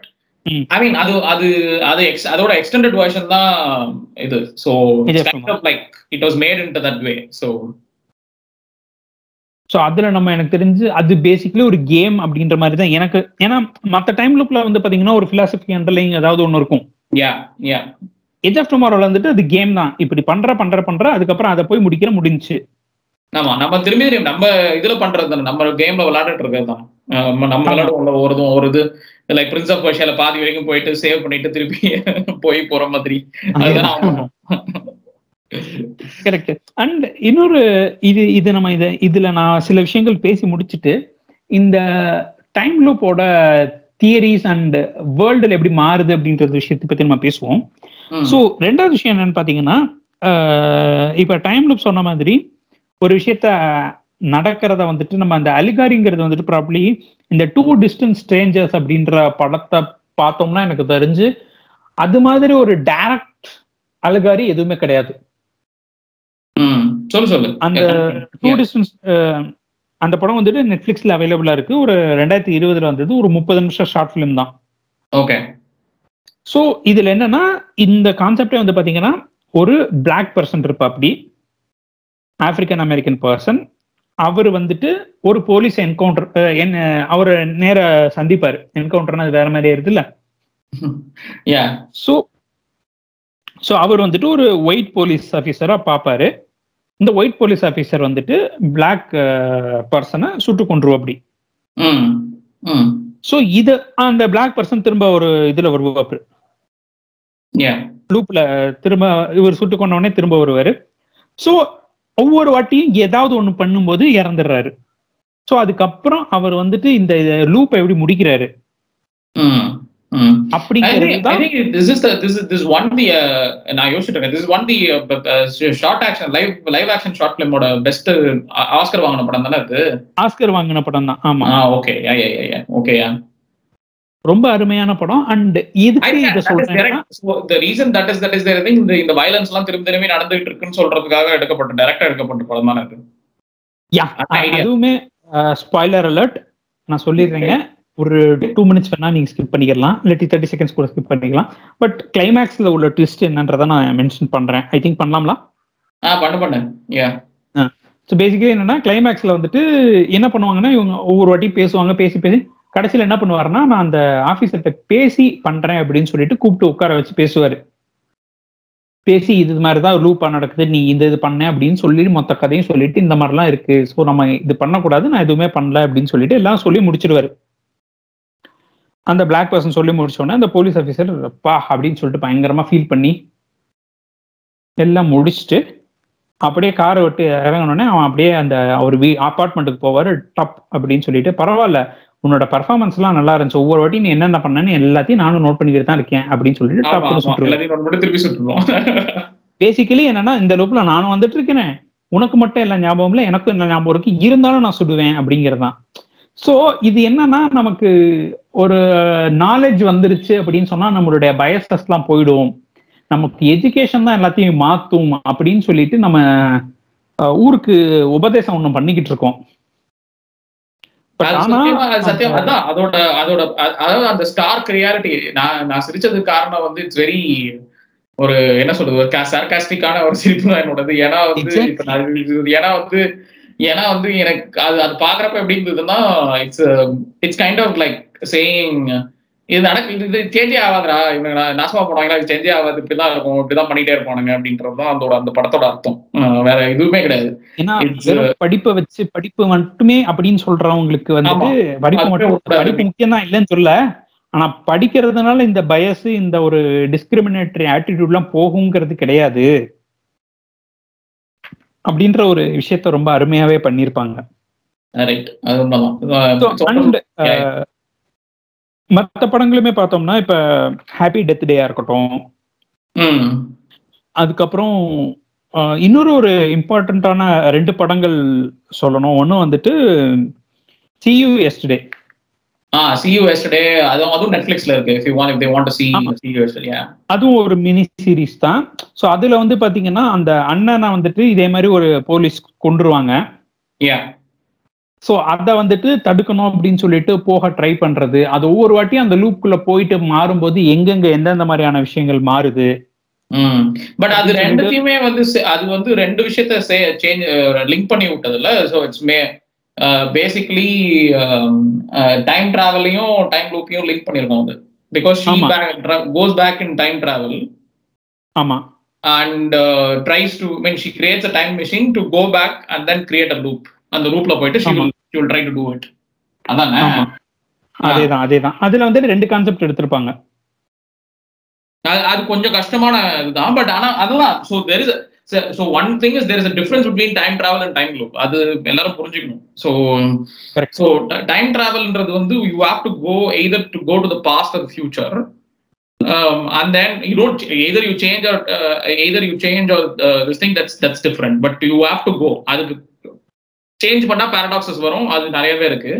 ஐ மீன் அது அது அது அதோட எக்ஸ்டெண்டட் வெர்ஷன் தான் இது. இது like it was made in that way so so அதுல நம்ம எனக்கு தெரிஞ்சு அது பேசிக்கலி ஒரு கேம் அப்படின்ற மாதிரி தான் எனக்கு ஏன்னா மற்ற டைம் லுக்ல வந்து பாத்தீங்கன்னா ஒரு பிலாசபி அண்டர்லைங் ஏதாவது ஒன்று இருக்கும். யா யா எஜ் ஆஃப் டுமாரோல வந்துட்டு அது கேம் தான். இப்படி பண்ற பண்ற பண்ற அதுக்கப்புறம் அதை போய் முடிக்கிற முடிஞ்சுச்சு. ஆமா நம்ம திரும்பி நம்ம இதுல பண்றது தானே. நம்ம கேம்ல விளையாண்டுட்டு இருக்கிறது தான். நம்ம விளையாடுவோம் ஒரு இது- ஒரு இது. லைக் பிரின்ஸ் ஆஃப் பர்ஷியால பாதி வரைக்கும் போயிட்டு சேவ் பண்ணிட்டு திருப்பி <laughs> போய் போற மாதிரி. அதுதான் கரெக்ட் அண்ட் இன்னொரு இது இது நம்ம இத இதுல நான் சில விஷயங்கள் பேசி முடிச்சிட்டு இந்த டைம் லூப்போட தியரிஸ் அண்ட் வேர்ல்டுல எப்படி மாறுது அப்படின்ற விஷயத்தை பத்தி நம்ம பேசுவோம். ஸோ ரெண்டாவது விஷயம் என்னன்னு பாத்தீங்கன்னா இப்ப டைம் லூப் சொன்ன மாதிரி ஒரு விஷயத்த நடக்கிறத வந்துட்டு நம்ம அந்த அலிகாரிங்கிறது வந்துட்டு ப்ராப்ளி இந்த டூ டிஸ்டன்ஸ் ஸ்ட்ரேஞ்சர்ஸ் அப்படின்ற படத்தை பார்த்தோம்னா எனக்கு தெரிஞ்சு அது மாதிரி ஒரு டைரக்ட் அலிகாரி எதுவுமே கிடையாது. சொல்லு சொல்லு. அந்த டூ டிஸ்டன்ஸ் அந்த படம் வந்துட்டு நெட்ஃபிளிக்ஸ்ல அவைலபிளா இருக்கு. ஒரு ரெண்டாயிரத்தி இருபதுல வந்தது. ஒரு முப்பது நிமிஷம் ஷார்ட் ஃபிலிம் தான். ஓகே. ஸோ இதுல என்னன்னா இந்த கான்செப்டே வந்து பாத்தீங்கன்னா ஒரு பிளாக் பர்சன் இருப்பா அப்படி. ஆப்பிரிக்கன் அமெரிக்கன் பர்சன் அவர் வந்துட்டு ஒரு போலீஸ் என்கவுண்டர் என்ன அவர் நேர சந்திப்பாரு. என்கவுண்டர்னா அது வேற மாதிரி இருக்குல்ல யா ஸோ ஸோ அவர் வந்துட்டு ஒரு ஒயிட் போலீஸ் ஆஃபீஸரா பார்ப்பாரு இந்த ஒயிட் போலீஸ் ஆஃபீஸர் வந்துட்டு பிளாக் பர்சனை சுட்டு கொண்டுருவோம் அப்படி. ஸோ இது அந்த பிளாக் பர்சன் திரும்ப ஒரு இதுல வருவாரு. யா லூப்ல திரும்ப இவர் சுட்டு கொண்ட உடனே திரும்ப வருவாரு. ஸோ ஒவ்வொரு வாட்டியும் ஏதாவது ஒண்ணு பண்ணும்போது இறந்துடுறாரு. ஸோ அதுக்கப்புறம் அவர் வந்துட்டு இந்த லூப்பை எப்படி முடிக்கிறாரு? ம். ம் I அப்படிங்கிறது think, I தான் think this is the this is this is one the uh, நான் யோசிச்சுட்டு இருக்கேன். This is one the uh, short action live live action short ஃபிலிமோட best Oscar வாங்கின படம் தானே அது? ஆஸ்கர் வாங்கின படம் தான். ஆமா. ஓகே யா யா யா யா ஓகே யா ரொம்ப அருமையான படம். அண்ட் இதுக்கு இதை that is that is there, I think இந்த எல்லாம் திரும்பி திரும்பி நடந்துகிட்டு இருக்குன்னு சொல்றதுக்காக எடுக்கப்பட்ட டைரக்டா எடுக்கப்பட்ட படம் தானே அது யா. அதுவுமே ஸ்பாய்லர் அலர்ட் நான் சொல்லிடுறேங்க. ஒரு டூ மினிட்ஸ் வேணா நீங்க ஸ்கிப் பண்ணிக்கலாம். இல்லாட்டி தேர்ட்டி செகண்ட்ஸ் கூட ஸ்கிப் பண்ணிக்கலாம். பட் கிளைமேக்ஸ்ல உள்ள ட்விஸ்ட் என்னன்றதை நான் மென்ஷன் பண்றேன். ஐ திங்க் பண்ணலாம்ல? ஆ பண்ணு பண்ணு. யா ஸோ பேசிக்கலி என்னன்னா கிளைமேக்ஸ்ல வந்துட்டு என்ன பண்ணுவாங்கன்னா இவங்க ஒவ்வொரு வாட்டி பேசுவாங்க பேசி பேசி. கடைசியில் என்ன பண்ணுவாருன்னா நான் அந்த ஆஃபீஸர்கிட்ட பேசி பண்றேன் அப்படின்னு சொல்லிட்டு கூப்பிட்டு உட்கார வச்சு பேசுவாரு. பேசி இது மாதிரி தான் லூப்பா நடக்குது நீ இந்த இது பண்ண அப்படின்னு சொல்லி மொத்த கதையும் சொல்லிட்டு இந்த மாதிரிலாம் இருக்கு. ஸோ நம்ம இது பண்ணக்கூடாது நான் எதுவுமே பண்ணல அப்படின்னு சொல்லிட்டு எல்லாம் சொல்லி முடிச்சிருவாரு. அந்த பிளாக் பர்சன் சொல்லி முடிச்ச உடனே அந்த போலீஸ் ஆஃபீஸர் பா அப்படின்னு சொல்லிட்டு பயங்கரமா ஃபீல் பண்ணி எல்லாம் முடிச்சுட்டு அப்படியே காரை விட்டு இறங்கினோடனே அவன் அப்படியே அந்த ஒரு வீ அப்பார்ட்மெண்ட்டுக்கு போவாரு டப் அப்படின்னு சொல்லிட்டு பரவாயில்ல உன்னோட பர்ஃபார்மன்ஸ்லாம் நல்லா இருந்துச்சு. ஒவ்வொரு வாட்டி நீ என்னென்ன பண்ணன்னு எல்லாத்தையும் நானும் நோட் பண்ணிக்கிட்டு தான் இருக்கேன் அப்படின்னு சொல்லிட்டு சுட்டுருவோம். பேசிக்கலி என்னன்னா இந்த லூப்ல நானும் வந்துட்டு இருக்கேனே. உனக்கு மட்டும் எல்லாம் ஞாபகம் இல்லை எனக்கும் என்ன ஞாபகம் இருக்கு. இருந்தாலும் நான் சுடுவேன் அப்படிங்கறதுதான் சோ இது என்னன்னா நமக்கு ஒரு நாலேஜ் வந்துருச்சு அப்படின்னு சொன்னா நம்மளுடைய பயசஸ் எல்லாம் போயிடும். நமக்கு எஜுகேஷன் தான் எல்லாத்தையும் மாத்தும் அப்படின்னு சொல்லிட்டு நம்ம ஊருக்கு உபதேசம் ஒண்ணு பண்ணிக்கிட்டு இருக்கோம். சத்தியமா அதான் அதோட அதோட அதாவது அந்த ஸ்டார்க் ரியாலிட்டி நான் நான் சிரிச்சதுக்கு காரணம் வந்து இட்ஸ் வெரி ஒரு என்ன சொல்றது ஒரு சார்காஸ்டிக்கான ஒரு சிரிப்பு தான் என்னோடது. ஏன்னா வந்து ஏன்னா வந்து ஏன்னா வந்து எனக்கு அது அது பாக்குறப்ப எப்படி இருந்ததுன்னா it's it's kind of like saying இது நடக்கு இது இது சேஞ்சே ஆகாதுடா இவங்க நாசமா போனாங்கன்னா இது சேஞ்சே ஆகாது இப்படிதான் இருக்கும் இப்படிதான் பண்ணிட்டே இருப்பானுங்க அப்படின்றது தான் அதோட அந்த படத்தோட அர்த்தம். வேற எதுவுமே கிடையாது. படிப்பை வச்சு படிப்பு மட்டுமே அப்படின்னு சொல்றவங்களுக்கு வந்துட்டு படிப்பு மட்டும். படிப்பு முக்கியம் தான் இல்லைன்னு சொல்ல ஆனா படிக்கிறதுனால இந்த பயஸ் இந்த ஒரு டிஸ்கிரிமினேட்டரி ஆட்டிடியூட்லாம் போகுங்கிறது கிடையாது. அப்படின்ற ஒரு விஷயத்த ரொம்ப அருமையாவே பண்ணியிருப்பாங்க. அஹ், மத்த படங்களுமே பார்த்தோம்னா இப்ப ஹாப்பி டெத் டேயா இருக்கட்டும். அதுக்கப்புறம் இன்னொரு ஒரு இம்பார்ட்டண்ட்டான ரெண்டு படங்கள் சொல்லணும். ஒன்று வந்துட்டு see you yesterday ah see you yesterday அதுவும் அதுவும் நெட்ஃபிளிக்ஸ்ல இருக்கு. If you want if they want to see ஆமா. see you yesterday yeah. அதுவும் ஒரு மினி சீரிஸ் தான். ஸோ அதுல வந்து பாத்தீங்கன்னா அந்த அண்ணனை வந்துட்டு இதே மாதிரி ஒரு போலீஸ் கொண்டுருவாங்க yeah. ஸோ அதை வந்துட்டு தடுக்கணும் அப்படின்னு சொல்லிட்டு போக ட்ரை பண்றது. அது ஒவ்வொரு வாட்டியும் அந்த லூப்புக்குள்ள போயிட்டு மாறும்போது எங்கெங்க எந்தெந்த மாதிரியான விஷயங்கள் மாறுது. பட் அது ரெண்டுத்தையுமே வந்து அது வந்து ரெண்டு விஷயத்த சேஞ்ச் லிங்க் பண்ணி விட்டதுல so it's may basically time டிராவலையும் time லூப்பையும் லிங்க் பண்ணிருக்கோம் அது. Because she goes back in time travel ஆமா. And tries to mean she creates a time machine to go back and then create a loop அந்த லூப்ல போயிட்டு she will she will try to do it அதானே. அதேதான் அதேதான். அதுல வந்து ரெண்டு கான்செப்ட் எடுத்திருப்பாங்க. அது கொஞ்சம் கஷ்டமான இதுதான். பட் ஆனா அதுதான். So there is so one thing is there is difference between time travel and time loop அது எல்லாரும் புரிஞ்சுக்கணும். ஸோ. ஸோ டைம் டிராவல்ன்றது வந்து you have to go either to go to the past or future and then you don't either you change or uh, either you change or uh, this thing that's that's different. But you have to go. அதுக்கு change பண்ணா paradoxes வரும். அது நிறையவே இருக்கு.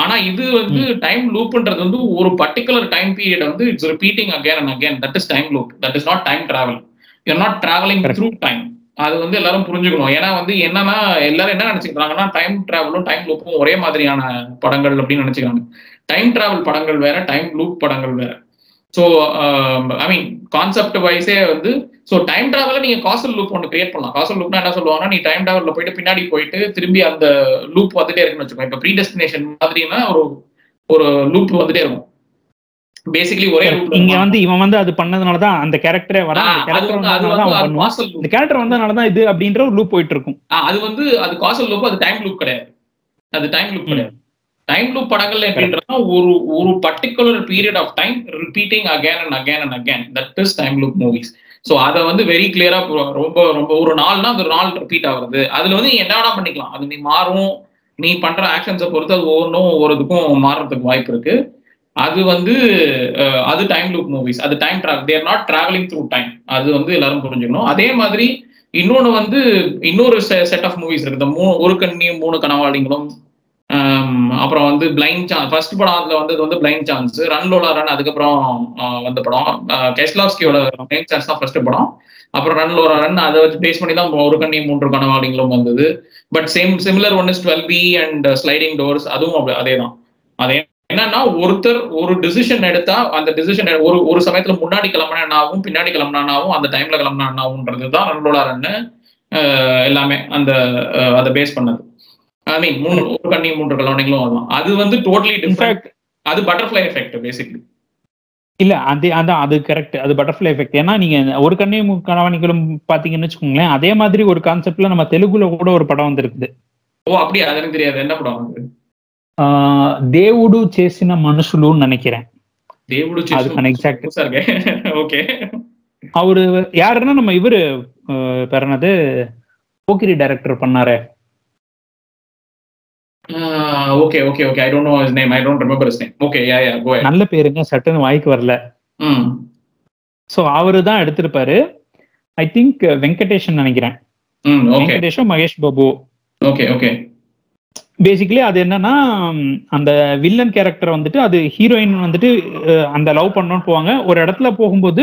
ஆனா இது வந்து time லூப்ன்றது வந்து ஒரு பர்டிகுலர் டைம் பீரியட் வந்து it's repeating again and again that is time loop that is not time travel you're not travelling. Through time அது வந்து எல்லாரும் புரிஞ்சுக்கணும். ஏன்னா வந்து என்னன்னா எல்லாரும் என்ன நினைச்சுக்கிறாங்கன்னா டைம் டிராவலும் டைம் லூப்பும் ஒரே மாதிரியான படங்கள் அப்படின்னு நினைச்சுக்கிறாங்க. டைம் டிராவல் படங்கள் வேற டைம் லூப் படங்கள் வேற. ஸோ ஐ மீன் கான்செப்ட் வைஸே வந்து ஸோ டைம் டிராவல நீங்க காசல் லூப் ஒன்று கிரியேட் பண்ணலாம். காசல் லூப்னா என்ன சொல்லுவாங்கன்னா நீ டைம் டிராவல்ல போயிட்டு பின்னாடி போயிட்டு திரும்பி அந்த லூப் வந்துட்டே இருக்குன்னு வச்சுக்கோ இப்போ ப்ரீ டெஸ்டினேஷன் மாதிரினா ஒரு ஒரு லூப் வந்துட்டே இருக்கும். பேசிக்கலி ஒரே இங்க வந்து இவன் வந்து அது பண்ணதுனாலதான் அந்த கேரக்டரே வர அந்த கேரக்டர் வந்து அது வந்ததுனாலதான் வந்து அவன் அது பண்ணுவான். காசல் லூப் இந்த கேரக்டர் வந்ததுனாலதான் இது அப்படின்ற ஒரு லூப் போயிட்டு இருக்கும் அது வந்து அது காசல் லூப் அது டைம் லூப் கிடையாது. அது டைம் லூப் கிடையாது. டைம் லூப் படங்கள்ல எப்படின்றதுனா ஒரு ஒரு particular period of time repeating again and again and again that is time loop movies so அதை வந்து வெரி கிளியரா ரொம்ப ரொம்ப ஒரு நாள்னா அந்த ஒரு நாள் ரிப்பீட் ஆகுறது. அதுல வந்து என்ன வேணா பண்ணிக்கலாம். அது நீ மாறும். நீ பண்ற ஆக்ஷன்ஸை பொறுத்து அது ஒவ்வொன்றும் ஒவ்வொரு இதுக்கும் மாறுறதுக்கு வாய்ப்பு இருக்கு. அது வந்து அது டைம் லூப் மூவிஸ் அது time travel they're not travelling through time அது வந்து எல்லாரும் புரிஞ்சுக்கணும். அதே மாதிரி இன்னொன்று வந்து இன்னொரு செட் ஆஃப் மூவிஸ் இருக்குது மூணு ஒரு கண்ணியும் மூணு கனவாளிங்களும் அப்புறம் வந்து பிளைண்ட் சான்ஸ் ஃபர்ஸ்ட் படம் அதுல வந்தது வந்து blind chance run Lola run அதுக்கப்புறம் வந்த படம். கெஸ்லாஸ்கியோட பிளைண்ட் சான்ஸ் தான் ஃபர்ஸ்ட் படம். அப்புறம் ரன் லோரா ரன் அதை வச்சு பேஸ் பண்ணி தான் ஒரு கண்ணி மூன்று கனவாளிங்களும் வந்தது. But same similar one is twelve B and sliding doors அதுவும் அதே தான் அதே என்னன்னா ஒருத்தர் ஒரு டிசிஷன் எடுத்தா அந்த டிசிஷன் ஒரு ஒரு சமயத்துல முன்னாடி கிளம்புனா என்ன ஆகும் பின்னாடி கிளம்புனா என்ன ஆகும் அந்த டைம்ல கிளம்புனா என்ன ஆகுன்றது தான் லோலா ரன்னு எல்லாமே அந்த அதை பேஸ் பண்ணது. ஐ மீன் மூணு ஒரு கண்ணி மூன்று கலவனைகளும் அதுதான். அது வந்து டோட்டலி டிஃப்ரெண்ட் அது பட்டர்ஃப்ளை எஃபெக்ட் பேசிக்லி இல்ல அது அதான் அது கரெக்ட் அது பட்டர்ஃப்ளை எஃபெக்ட் ஏன்னா நீங்க ஒரு கண்ணையும் கணவனிகளும் பாத்தீங்கன்னு வச்சுக்கோங்களேன் அதே மாதிரி ஒரு கான்செப்ட்ல நம்ம தெலுங்குல கூட ஒரு படம் வந்திருக்குது. ஓ அப்படியா? அது எனக்கு தெரியாது. என்ன படம் அது ஆஹ் தேவுடு చేసిన மனுஷுலுன்னு நினைக்கிறேன் தேவுடு அதுக்கான exact- ஓகே அவரு யாருன்னா நம்ம இவரு ஆஹ் பேர் என்னது போக்கிரி டைரக்டர் பண்ணாரு okay okay okay I don't know his name I don't remember his name okay yeah yeah கோ நல்ல பேருங்க சட்டுன்னு வாய்க்கு வரல ம் சோ அவரு தான் எடுத்திருப்பாரு ஐ திங்க் வெங்கடேஷன் நினைக்கிறேன் ம் okay வெங்கடேஷும் Mahesh Babu okay okay Basically அது என்னன்னா அந்த வில்லன் கேரக்டர் வந்துட்டு அது ஹீரோயின் வந்துட்டு அந்த லவ் பண்ணணும்னு போவாங்க. ஒரு இடத்துல போகும்போது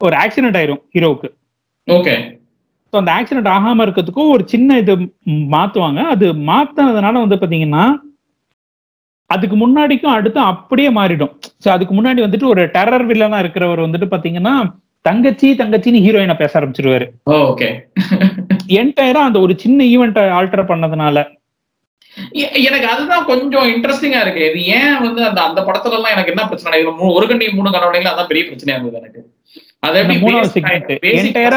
ஒரு ஆக்சிடென்ட் ஆயிரும் ஹீரோவுக்கு ஓகே ஸோ அந்த ஆக்சிடென்ட் ஆகாம இருக்கிறதுக்கும் ஒரு சின்ன இது மாத்துவாங்க. அது மாத்தினதுனால வந்து பாத்தீங்கன்னா அதுக்கு முன்னாடிக்கும் அடுத்து அப்படியே மாறிடும். ஸோ அதுக்கு முன்னாடி வந்துட்டு ஒரு டெரர் வில்லனா இருக்கிறவர் வந்துட்டு பாத்தீங்கன்னா தங்கச்சி தங்கச்சின்னு ஹீரோயினை பேச ஆரம்பிச்சிருவாரு. ஓகே என்டையரா <laughs> அந்த ஒரு சின்ன ஈவெண்ட்டை ஆல்டர் பண்ணதுனால. எனக்கு அதுதான் கொஞ்சம் இன்ட்ரெஸ்டிங்கா இருக்கு. இது ஏன் வந்து அந்த அந்த படத்துல எல்லாம் எனக்கு என்ன பிரச்சனை இதுல ஒரு கண்ணி மூணு கனவுடையில அதான் பெரிய பிரச்சனையா இருந்தது எனக்கு.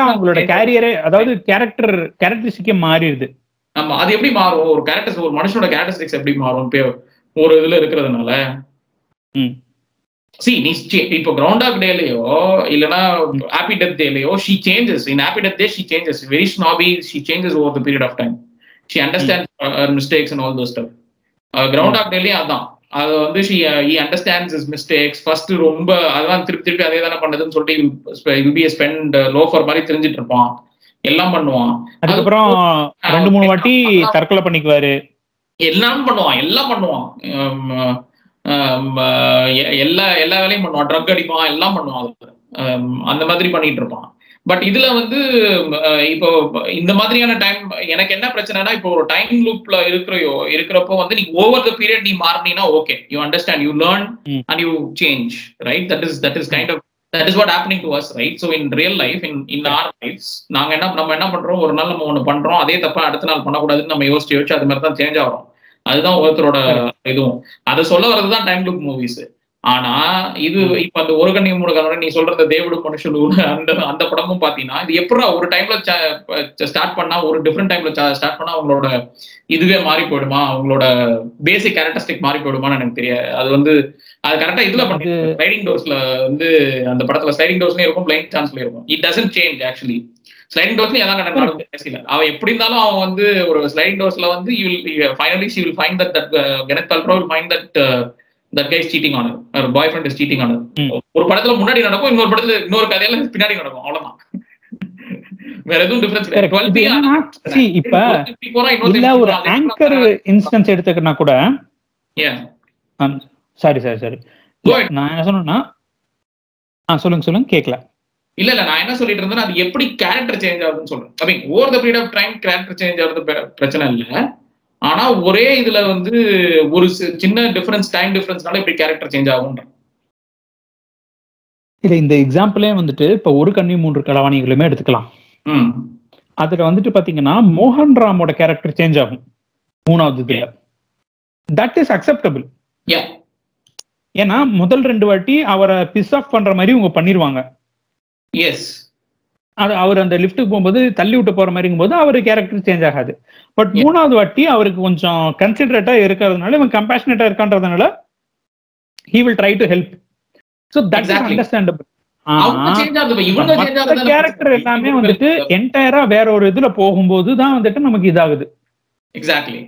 அவங்களோட கேரியரே அதாவது கேரக்டர் கேரக்டரிஸ்டிக்கே மாறிடுது. ஆமா அது எப்படி மாறும்? ஒரு கேரக்டர்ஸ் ஒரு மனுஷனோட கேரக்டரிஸ்டிக்ஸ் எப்படி மாறும்? ஒரு இதுல இருக்கிறதுனால. சி நீ இப்போ கிரவுண்ட் ஆஃப் டேலயோ இல்லனா happy death டேலயோ she changes in happy death day she changes very snappy she changes over the period of time she understand mistakes and all those stuff Groundhog டேலயும் அதான். அது வந்து she E understands is mistakes first ரொம்ப அதெல்லாம் திருப்பி திருப்பி அதே தானே பண்ணுதுன்னு சொல்லிட்டு பி ஸ்பெண்ட் லோஃபர் மாதிரி தெரிஞ்சிட்டு இருப்பான். எல்லாம் பண்ணுவான். அதுக்கப்புறம் ரெண்டு மூணு வாட்டி தற்கொலை பண்ணிக்குவாரு. எல்லாம் பண்ணுவான். எல்லாம் பண்ணுவான். எல்லா எல்லா வேலையும் பண்ணுவான். ட்ரக் அடிப்பான். எல்லாம் பண்ணுவான். அந்த மாதிரி பண்ணிட்டு இருப்பான். பட் இதுல வந்து இப்போ இந்த மாதிரியான டைம் எனக்கு என்ன பிரச்சனைனா இப்போ ஒரு டைம் லூப்ல இருக்கிறயோ இருக்கிறப்போ வந்து நீ ஓவர் த பீரியட் நீ மாறினீங்கன்னா okay you understand you learn. And you change right that is that is kind of that is what happening to us right so in real life in in our lifes நாங்க என்ன நம்ம என்ன பண்றோம்? ஒரு நாள் நம்ம ஒண்ணு பண்றோம் அதே தப்பா அடுத்த நாள் பண்ணக்கூடாதுன்னு நம்ம யோசிச்சு யோசிச்சு அது மாதிரி தான் சேஞ்ச் ஆகிறோம் அதுதான் ஒருத்தரோட இதுவும். அதை சொல்ல வர்றதுதான் டைம் லுக் மூவிஸ் ஆனா இது இப்ப அந்த ஒரு கண்ணி மூணு கண்ணு நீ சொல்றது தேவடு மனுஷன் அந்த அந்த படமும் பாத்தீங்கன்னா இது எப்படா ஒரு டைம்ல ஸ்டார்ட் பண்ணா ஒரு டிஃப்ரெண்ட் டைம்ல ஸ்டார்ட் பண்ணா அவங்களோட இதுவே மாறி போயிடுமா? அவங்களோட பேசிக் கேரக்டரிஸ்டிக் மாறி போயிடுமான்னு எனக்கு தெரியாது அது வந்து அது கரெக்டா இதுல பண்ணி ஸ்லைடிங் டோர்ஸ்ல வந்து அந்த படத்துல ஸ்லைடிங் டோர்ஸ்லயும் இருக்கும் பிளைங் சான்ஸ்லயும் இருக்கும். It doesn't change actually sliding டோர்ஸ்ல எல்லாம் நடக்கும் பேசல அவன் எப்படி இருந்தாலும் அவன் வந்து ஒரு ஸ்லைடிங் டோர்ஸ்ல வந்து finally she will find that that Gwyneth Paltrow will find that that guys cheating ஆனது ஒரு பாய் ஃப்ரெண்ட் இஸ் சீட்டிங் ஆனது ஒரு படத்துல முன்னாடி நடக்கும் இன்னொரு படத்துல இன்னொரு கதையில பின்னாடி நடக்கும். அவ்வளவுதான். வேற எதுவும் டிஃபரன்ஸ் இப்ப இல்ல ஒரு ஆங்கர் இன்ஸ்டன்ஸ் எடுத்துக்கிட்டா கூட சாரி சாரி சாரி நான் என்ன சொன்னேன்னா ஆ சொல்லுங்க சொல்லுங்க கேட்கல இல்ல இல்ல நான் என்ன சொல்லிட்டு இருந்தேன் அது எப்படி கேரக்டர் சேஞ்ச் ஆகுதுன்னு சொல்றேன். I mean over the period of time character change ஆகுது பிரச்சனை இல்ல. ஆனா ஒரே இதுல வந்து ஒரு சின்ன டிஃபரன்ஸ் டைம் டிஃபரன்ஸ்னால இப்படி கேரக்டர் சேஞ்ச் ஆகும் இல்ல இந்த எக்ஸாம்பிளே வந்துட்டு இப்ப ஒரு கண்ணி மூன்று களவாணிகளுமே எடுத்துக்கலாம். அதுல வந்துட்டு பாத்தீங்கன்னா மோகன் ராமோட கேரக்டர் சேஞ்ச் ஆகும். மூணாவது இதுல. தட் இஸ் அக்செப்டபிள் ஏன்னா முதல் ரெண்டு வாட்டி அவரை பிஸ் ஆஃப் பண்ற மாதிரி இவங்க பண்ணிருவாங்க. எஸ் அவர் அந்த லிஃப்ட்டுக்கு போகும்போது தள்ளி விட்டு போற மாதிரிங்கும் போது அவர் கேரக்டர் சேஞ்ச் ஆகாது. பட் மூணாவது வாட்டி அவருக்கு கொஞ்சம் கன்சிடரேட்டா இருக்கிறதுனால இவன் கம்பேஷனேட்டா இருக்கான்றதுனால he will try to help so that understandable character எல்லாமே வந்துட்டு என்டையரா வேற ஒரு இதுல போகும்போது தான் வந்துட்டு நமக்கு இதாகுது. எக்ஸாக்ட்லி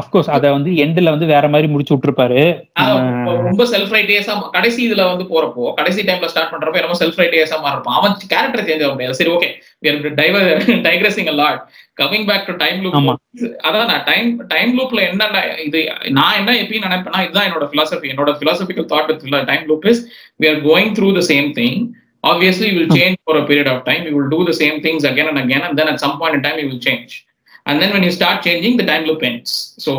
அப்கோர்ஸ் அத வந்து எண்ட்ல வந்து வேற மாதிரி முடிச்சு விட்டுருப்பாரு. ரொம்ப செல்ஃப் ரைட்டியஸா கடைசி இதுல வந்து போறப்போ கடைசி டைம்ல ஸ்டார்ட் பண்றப்போ என்னமோ செல்ஃப் ரைட்டியஸா மாறிருப்பான் அவன் கேரக்டர் சேஞ்ச் ஆக முடியாது. சரி okay digressing lot coming back to time loop அதான் நான் டைம் டைம் லூப்ல என்ன இது நான் என்ன எப்பயும் நினைப்பேன்னா இதுதான் என்னோட பிலாசபி என்னோட philosophical thought with time loop is we are going through the same thing obviously you will change for a period of time. You will do the same things again and again and then at some point in time you and then when you start changing the time loop ends. So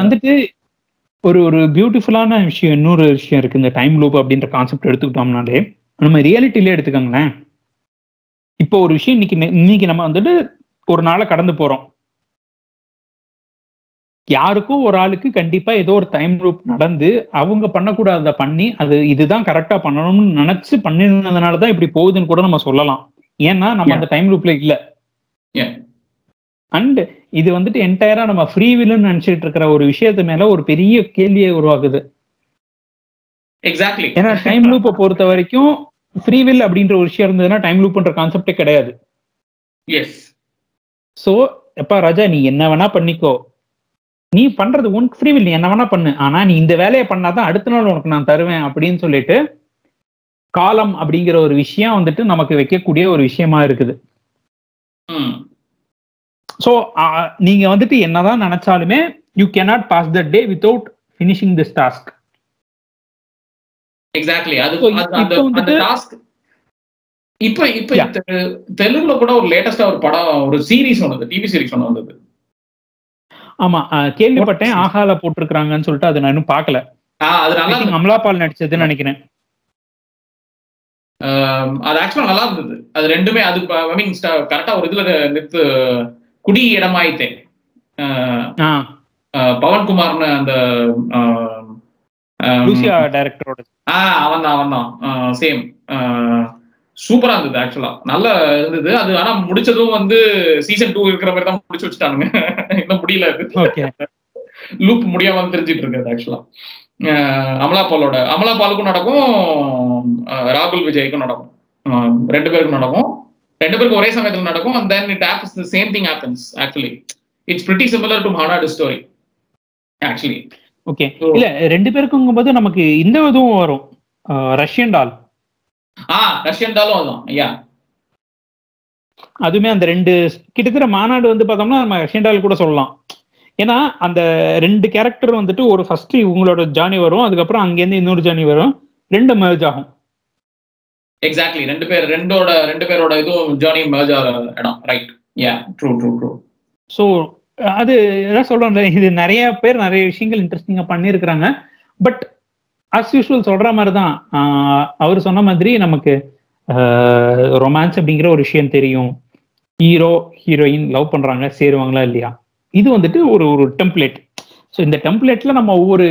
வந்துட்டு ஒரு ஒரு பியூட்டிஃபுல்லான விஷயம் இன்னொரு விஷயம் இருக்கு. இந்த time loop அப்படின்ற கான்செப்ட் எடுத்துக்கிட்டோம்னாலே நம்ம ரியாலிட்டிலே எடுத்துக்கோங்களேன். இப்போ ஒரு விஷயம் இன்னைக்கு இன்னைக்கு நம்ம வந்துட்டு ஒரு நாளை கடந்து போறோம். யாருக்கும் ஒரு ஆளுக்கு கண்டிப்பா ஏதோ ஒரு டைம் லூப் நடந்து அவங்க பண்ணக்கூடாத பண்ணி அது இதுதான் கரெக்டா பண்ணணும்னு நினைச்சு பண்ணிருந்ததுனாலதான் இப்படி போகுதுன்னு கூட நம்ம சொல்லலாம். ஏன்னா நம்ம அந்த டைம் லூப்ல இல்ல. அண்ட் இது வந்துட்டு என்டையரா நம்ம ஃப்ரீ வில்லுன்னு நினைச்சிட்டு இருக்கிற ஒரு விஷயத்து மேல ஒரு பெரிய கேள்வியை உருவாக்குது. எக்ஸாக்ட்லி ஏன்னா டைம் லூப்பை பொறுத்த வரைக்கும் ஃப்ரீ வில் அப்படின்ற ஒரு விஷயம் இருந்ததுன்னா டைம் லூப்ன்ற கான்செப்டே கிடையாது. எஸ் சோ எப்பா ராஜா நீ என்ன வேணா பண்ணிக்கோ. நீ பண்றது உனக்கு ஃப்ரீ வில் நீ என்ன வேணா பண்ணு. ஆனா நீ இந்த வேலையை பண்ணாதான் அடுத்த நாள் உனக்கு நான் தருவேன் அப்படின்னு சொல்லிட்டு காலம் அப்படிங்கிற ஒரு விஷயம் வந்துட்டு நமக்கு வைக்கக்கூடிய ஒரு விஷயமா இருக்குது. ஸோ நீங்க வந்துட்டு என்னதான் நினைச்சாலுமே you cannot pass the day without finishing this task exactly அது அந்த டாஸ்க் இப்ப இப்ப தெலுங்குல கூட ஒரு லேட்டஸ்டா ஒரு படம் ஒரு சீரிஸ் ஒன்று டிவி சீரிஸ் ஒன்று வந்தது. ஆமா கேள்விப்பட்டேன் ஆஹால போட்டிருக்காங்கன்னு சொல்லிட்டு அதை நான் இன்னும் பாக்கல அது நல்லா அமலாபால் நடிச்சதுன்னு நினைக்கிறேன். அது ஆக்சுவலா நல்லா இருந்தது. அது ரெண்டுமே அது ஐ மீன் கரெக்டா ஒரு இதுல நித்து குடி இடமாயித்தே. பவன்குமார்னு அந்த லூசியா டைரக்டரோட ஆ அவன் தான் அவன் தான் சேம் சூப்பரா இருந்தது ஆக்சுவலா நல்லா இருந்தது. அது ஆனா முடிச்சதும் வந்து சீசன் டூ இருக்கிற மாதிரி தான் முடிச்சு வச்சுட்டானுங்க. <laughs> இன்னும் முடியல அது. லூப் <laughs> முடியாம தெரிஞ்சிட்டு இருக்காது ஆக்சுவலா அமலாபாலோட அமலாபாலுக்கும் நடக்கும் ராகுல் விஜய்க்கும் நடக்கும். ரெண்டு பேருக்கும் நடக்கும். ரெண்டு பேருக்கும் ஒரே சமயத்தில் நடக்கும். And then it the same thing happens actually it's pretty similar to ஹானாடு story actually okay இல்ல ரெண்டு பேருக்கும் போது நமக்கு இந்த இதுவும் வரும். ரஷ்யன் டால். ஆ ரஷ்யன் டாலும் அதுதான். ஐயா அதுவுமே அந்த ரெண்டு கிட்டத்தட்ட மாநாடு வந்து பார்த்தோம்னா நம்ம ரஷ்யன் டால் கூட சொல்லலாம். ஏன்னா அந்த ரெண்டு கேரக்டர் வந்துட்டு ஒரு ஃபர்ஸ்ட் இவங்களோட ஜானி வரும் அதுக்கப்புறம் அங்கேருந்து இன்னொரு ஜானி வரும். ரெண்டு மேர்ஜ் ஆகும். எக்ஸாக்ட்லி ரெண்டு பேர் ரெண்டோட ரெண்டு பேரோட இதுவும் ஜேர்னி மேர்ஜ் ஆகிற இடம். Right ya true true true so அது எதாவது சொல்றோம்ல இது நிறைய பேர் நிறைய விஷயங்கள் இன்ட்ரெஸ்டிங்கா பண்ணியிருக்கிறாங்க. பட் அஸ் யூஸ்வல் சொல்ற மாதிரி தான் அவர் சொன்ன மாதிரி நமக்கு ரொமான்ஸ் அப்படிங்கிற ஒரு விஷயம் தெரியும். ஹீரோ ஹீரோயின் லவ் பண்றாங்க சேருவாங்களா இல்லையா? இது வந்துட்டு ஒரு ஒரு டெம்ப்ளேட் ஸோ இந்த டெம்ப்ளேட்ல நம்ம ஒவ்வொரு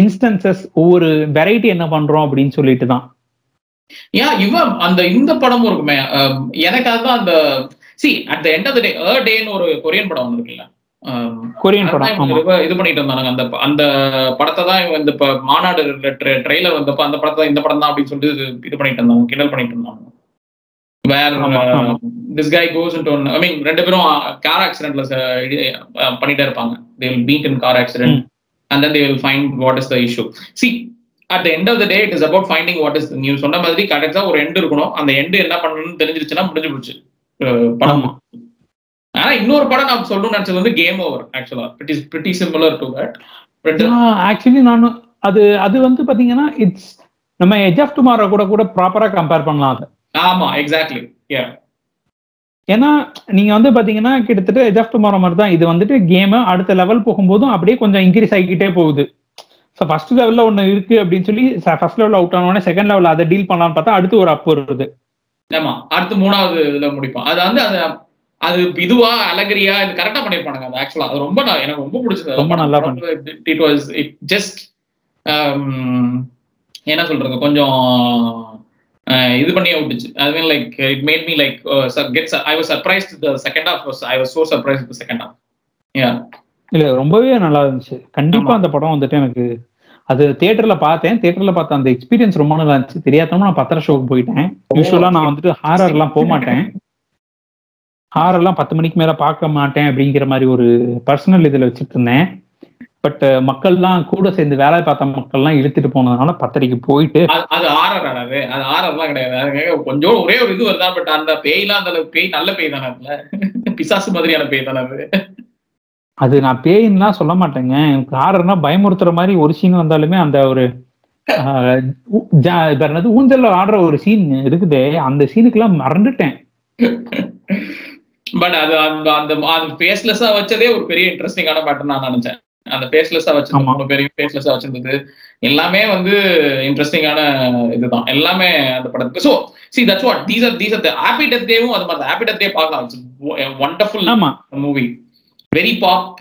இன்ஸ்டன்சஸ் ஒவ்வொரு வெரைட்டி என்ன பண்றோம் அப்படின்னு சொல்லிட்டு தான். ஏன் இவன் அந்த இந்த படமும் இருக்குமே. அஹ், எனக்கு அதுதான் அந்த see at the end of the day a டேன்னு ஒரு கொரியன் படம் வந்திருக்குல்ல கொரியன் அதான் படம் இது பண்ணிட்டு இருந்தாங்க அந்த அந்த படத்தை தான் இந்த மாநாடு ட்ரெய்லர் வந்தப்ப அந்த படத்தை இந்த படம் தான் அப்படின்னு சொல்லிட்டு இது- இது பண்ணிட்டு இருந்தாங்க கிண்டல் பண்ணிட்டு இருந்தாங்க. ஆமா. திஸ் கை கோஸ் இன்டு ஐ மீன் ரெண்டு பேரும் கார் ஆக்சிடென்ட்ல பண்ணிட்டே இருப்பாங்க. They will beat in car accident and then they will find what is the issue see at the end of the day it is about finding what is நீ சொன்ன மாதிரி கரெக்டா ஒரு எண்ட் இருக்கணும். அந்த எண்ட் என்ன பண்ணணும்னு தெரிஞ்சிருச்சுன்னா முடிஞ்சு போச்சு. படம். ஆனா இன்னொரு படம் நான் சொல்லணும்னு நினைச்சது வந்து கேம் ஓவர் ஆக்சுவலா it is pretty similar to that actually நான் அது அது வந்து பாத்தீங்கன்னா இட்ஸ் நம்ம எஜ் ஆஃப் டுமாரோ கூட கூட ப்ராப்பரா கம்பேர் பண்ணலாம் அதை. ஆமா எக்ஸாக்ட்லி ஏன்னா நீங்க வந்து பாத்தீங்கன்னா கிட்டத்தட்ட எஜ் ஆஃப் டுமாரோ மாதிரி தான் இது வந்துட்டு கேம் அடுத்த லெவல் போகும்போதும் அப்படியே கொஞ்சம் இன்க்ரீஸ் ஆகிக்கிட்டே போகுது. ஸோ ஃபர்ஸ்ட் லெவல்ல ஒன்று இருக்கு அப்படின்னு சொல்லி ஃபர்ஸ்ட் லெவல் அவுட் ஆனோடனே செகண்ட் லெவல் அதை டீல் பண்ணலாம்னு பார்த்தா அடுத்து ஒரு அப் வருது. ஆமா அடுத்து மூணாவது இதுல முடிப்போம். அது வந்து அது அது இதுவா அலகரியா இது கரெக்டா பண்ணிருப்பானுங்க அது ஆக்சுவலா அது ரொம்ப எனக்கு ரொம்ப பிடிச்சது. ரொம்ப நல்லா இட் வாஸ் இட் ஜஸ்ட் என்ன சொல்றது கொஞ்சம் இது பண்ணி விட்டுச்சு. I mean like it made me like gets I was surprise the second half I was so surprise the second half ya இல்ல ரொம்பவே நல்லா இருந்துச்சு. கண்டிப்பா. அந்த படம் வந்துட்டு எனக்கு அது தியேட்டர்ல பார்த்தேன். தியேட்டர்ல பார்த்த அந்த எக்ஸ்பீரியன்ஸ் ரொம்ப நல்லா இருந்துச்சு. தெரியாதமா நான் பத்திர ஷோக்கு போயிட்டேன். யூஸ்வலா நான் வந்துட்டு ஹாரர் எல்லாம் போக மாட்டேன். ஹாரர் எல்லாம் பத்து மணிக்கு மேல பார்க்க மாட்டேன் அப்படிங்கிற மாதிரி ஒரு பர்சனல் இதுல வச்சுட்டு இருந்தேன். பட் மக்கள்லாம் கூட சேர்ந்து வேலை பார்த்த மக்கள்லாம் இழுத்துட்டு போனதுனால பத்தரைக்கு போயிட்டு அது- அது ஆர்ஆர் அது. அது ஆர்ஆர்லாம் கிடையாது. அது கொஞ்சம் ஒரே ஒரு இது வருதா பட் அந்த பேய்லாம் அந்த அளவுக்கு பேய் நல்ல பேய் தானே அதுல. பிசாசு மாதிரியான பேய் தானே அது. அது நான் பேயின்லாம் சொல்ல மாட்டேங்க. எனக்கு ஹாரர்னா பயமுறுத்துற மாதிரி ஒரு சீன் வந்தாலுமே அந்த ஒரு என்னது ஊஞ்சல்ல ஆடுற ஒரு சீன் இருக்குது அந்த சீனுக்கெல்லாம் மறந்துட்டேன். பட் அது அந்த அந்த அந்த ஃபேஸ்லெஸ்ஸா வச்சதே ஒரு பெரிய இன்ட்ரெஸ்டிங்கான பேட்டர்ன் நான் நினைச்சேன். அந்த ஃபேஸ்லெஸ்ஸா. மூணு பேரையும் ஃபேஸ்லெஸ்ஸா வச்சிருந்தது. எல்லாமே வந்து இன்ட்ரெஸ்டிங்கான இதுதான். எல்லாமே அந்த படத்துக்கு. So see that's what these are these are happy death டேவும் அது மாதிரி ஹாப்பி டெத் டே பார்க்கலாம். ஒண்டர்ஃபுல் ஆமா. Movie very pop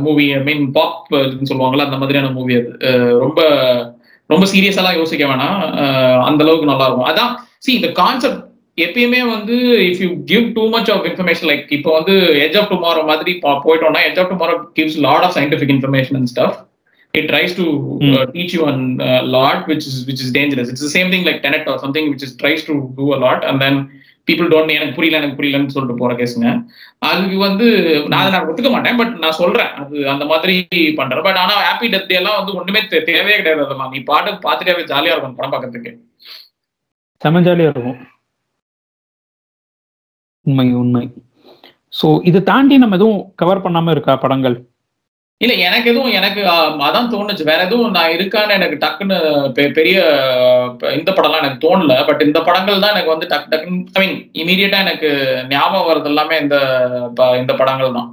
movie I mean pop சொல்லுவாங்கல்ல அந்த மாதிரியான மூவி அது. அஹ் ரொம்ப ரொம்ப சீரியஸாலாம் யோசிக்க வேணாம். அஹ் அந்த அளவுக்கு நல்லா இருக்கும். அதான் சி இந்த கான்செப்ட் எப்பயுமே வந்து if you give too much of information like இப்போ வந்து எஜ் ஆஃப் டுமாரோ மாதிரி போயிட்டோம்னா edge of tomorrow gives lot of scientific information and stuff it tries to uh, teach you a uh, lot which is which is dangerous. It's the same thing like tenet or something which is tries to do a lot and then people don't எனக்கு புரியல எனக்கு புரியலன்னு சொல்லிட்டு போற கேஸுங்க அதுக்கு வந்து நான் அதை நான் ஒத்துக்க மாட்டேன் பட் நான் சொல்றேன். அது அந்த மாதிரி பண்றேன். பட் ஆனா ஹாப்பி டெத் எல்லாம் வந்து ஒண்ணுமே தேவையே கிடையாது அதெல்லாம் நீ பாட்டு பார்த்துட்டே ஜாலியா இருக்கும் படம் பார்க்கறதுக்கு. செம ஜாலியா இருக்கும். உண்மை உண்மை. சோ இதை தாண்டி நம்ம எதுவும் கவர் பண்ணாம இருக்கா படங்கள்? இல்ல எனக்கு எதுவும் எனக்கு அதான் தோணுச்சு. வேற எதுவும் நான் இருக்கான்னு எனக்கு டக்குன்னு பெரிய இந்த படம்லாம் எனக்கு தோணல. பட் இந்த படங்கள் தான் எனக்கு வந்து டக்கு டக்குன்னு ஐ மீன் இமீடியட்டா எனக்கு ஞாபகம் வர்றது எல்லாமே இந்த இந்த படங்கள் தான்.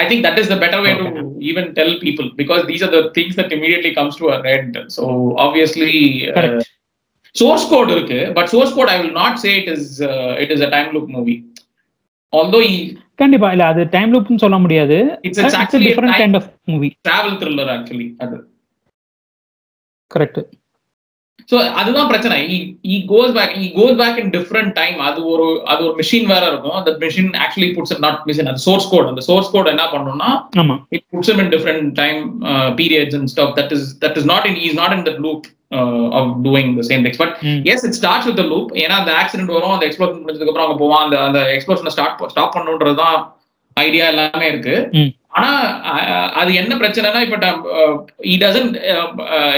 I think that is the better way to even tell people because these are the things that immediately comes to our head so obviously. Source code இருக்கு but source code I will not say it is it is a time look movie although கண்டிப்பா இல்ல அது time லூப்னு சொல்ல முடியாது. It's actually different kind of movie travel thriller actually அது. Correct so அதுதான் பிரச்சனை. He goes back goes back in different time அது ஒரு அது ஒரு மிஷின் வேற இருக்கும். அந்த machine actually puts not machine அது சோர்ஸ் கோட் அந்த சோர்ஸ் கோட் என்ன பண்ணணும்னா it puts in different time periods and stop that is that is not in is not in the loop of doing the same things but. Yes it starts with loop ஏன்னா அந்த accident வரும் அந்த explosion முடிஞ்சதுக்கு அப்புறம் அங்க போவான். அந்த அந்த எக்ஸ்ப்ளோஷனை ஸ்டார்ட் ஸ்டாப் பண்ணுன்றது தான் ஐடியா எல்லாமே இருக்கு. ஆனா அது என்ன பிரச்சனைனா இப்ப it doesn't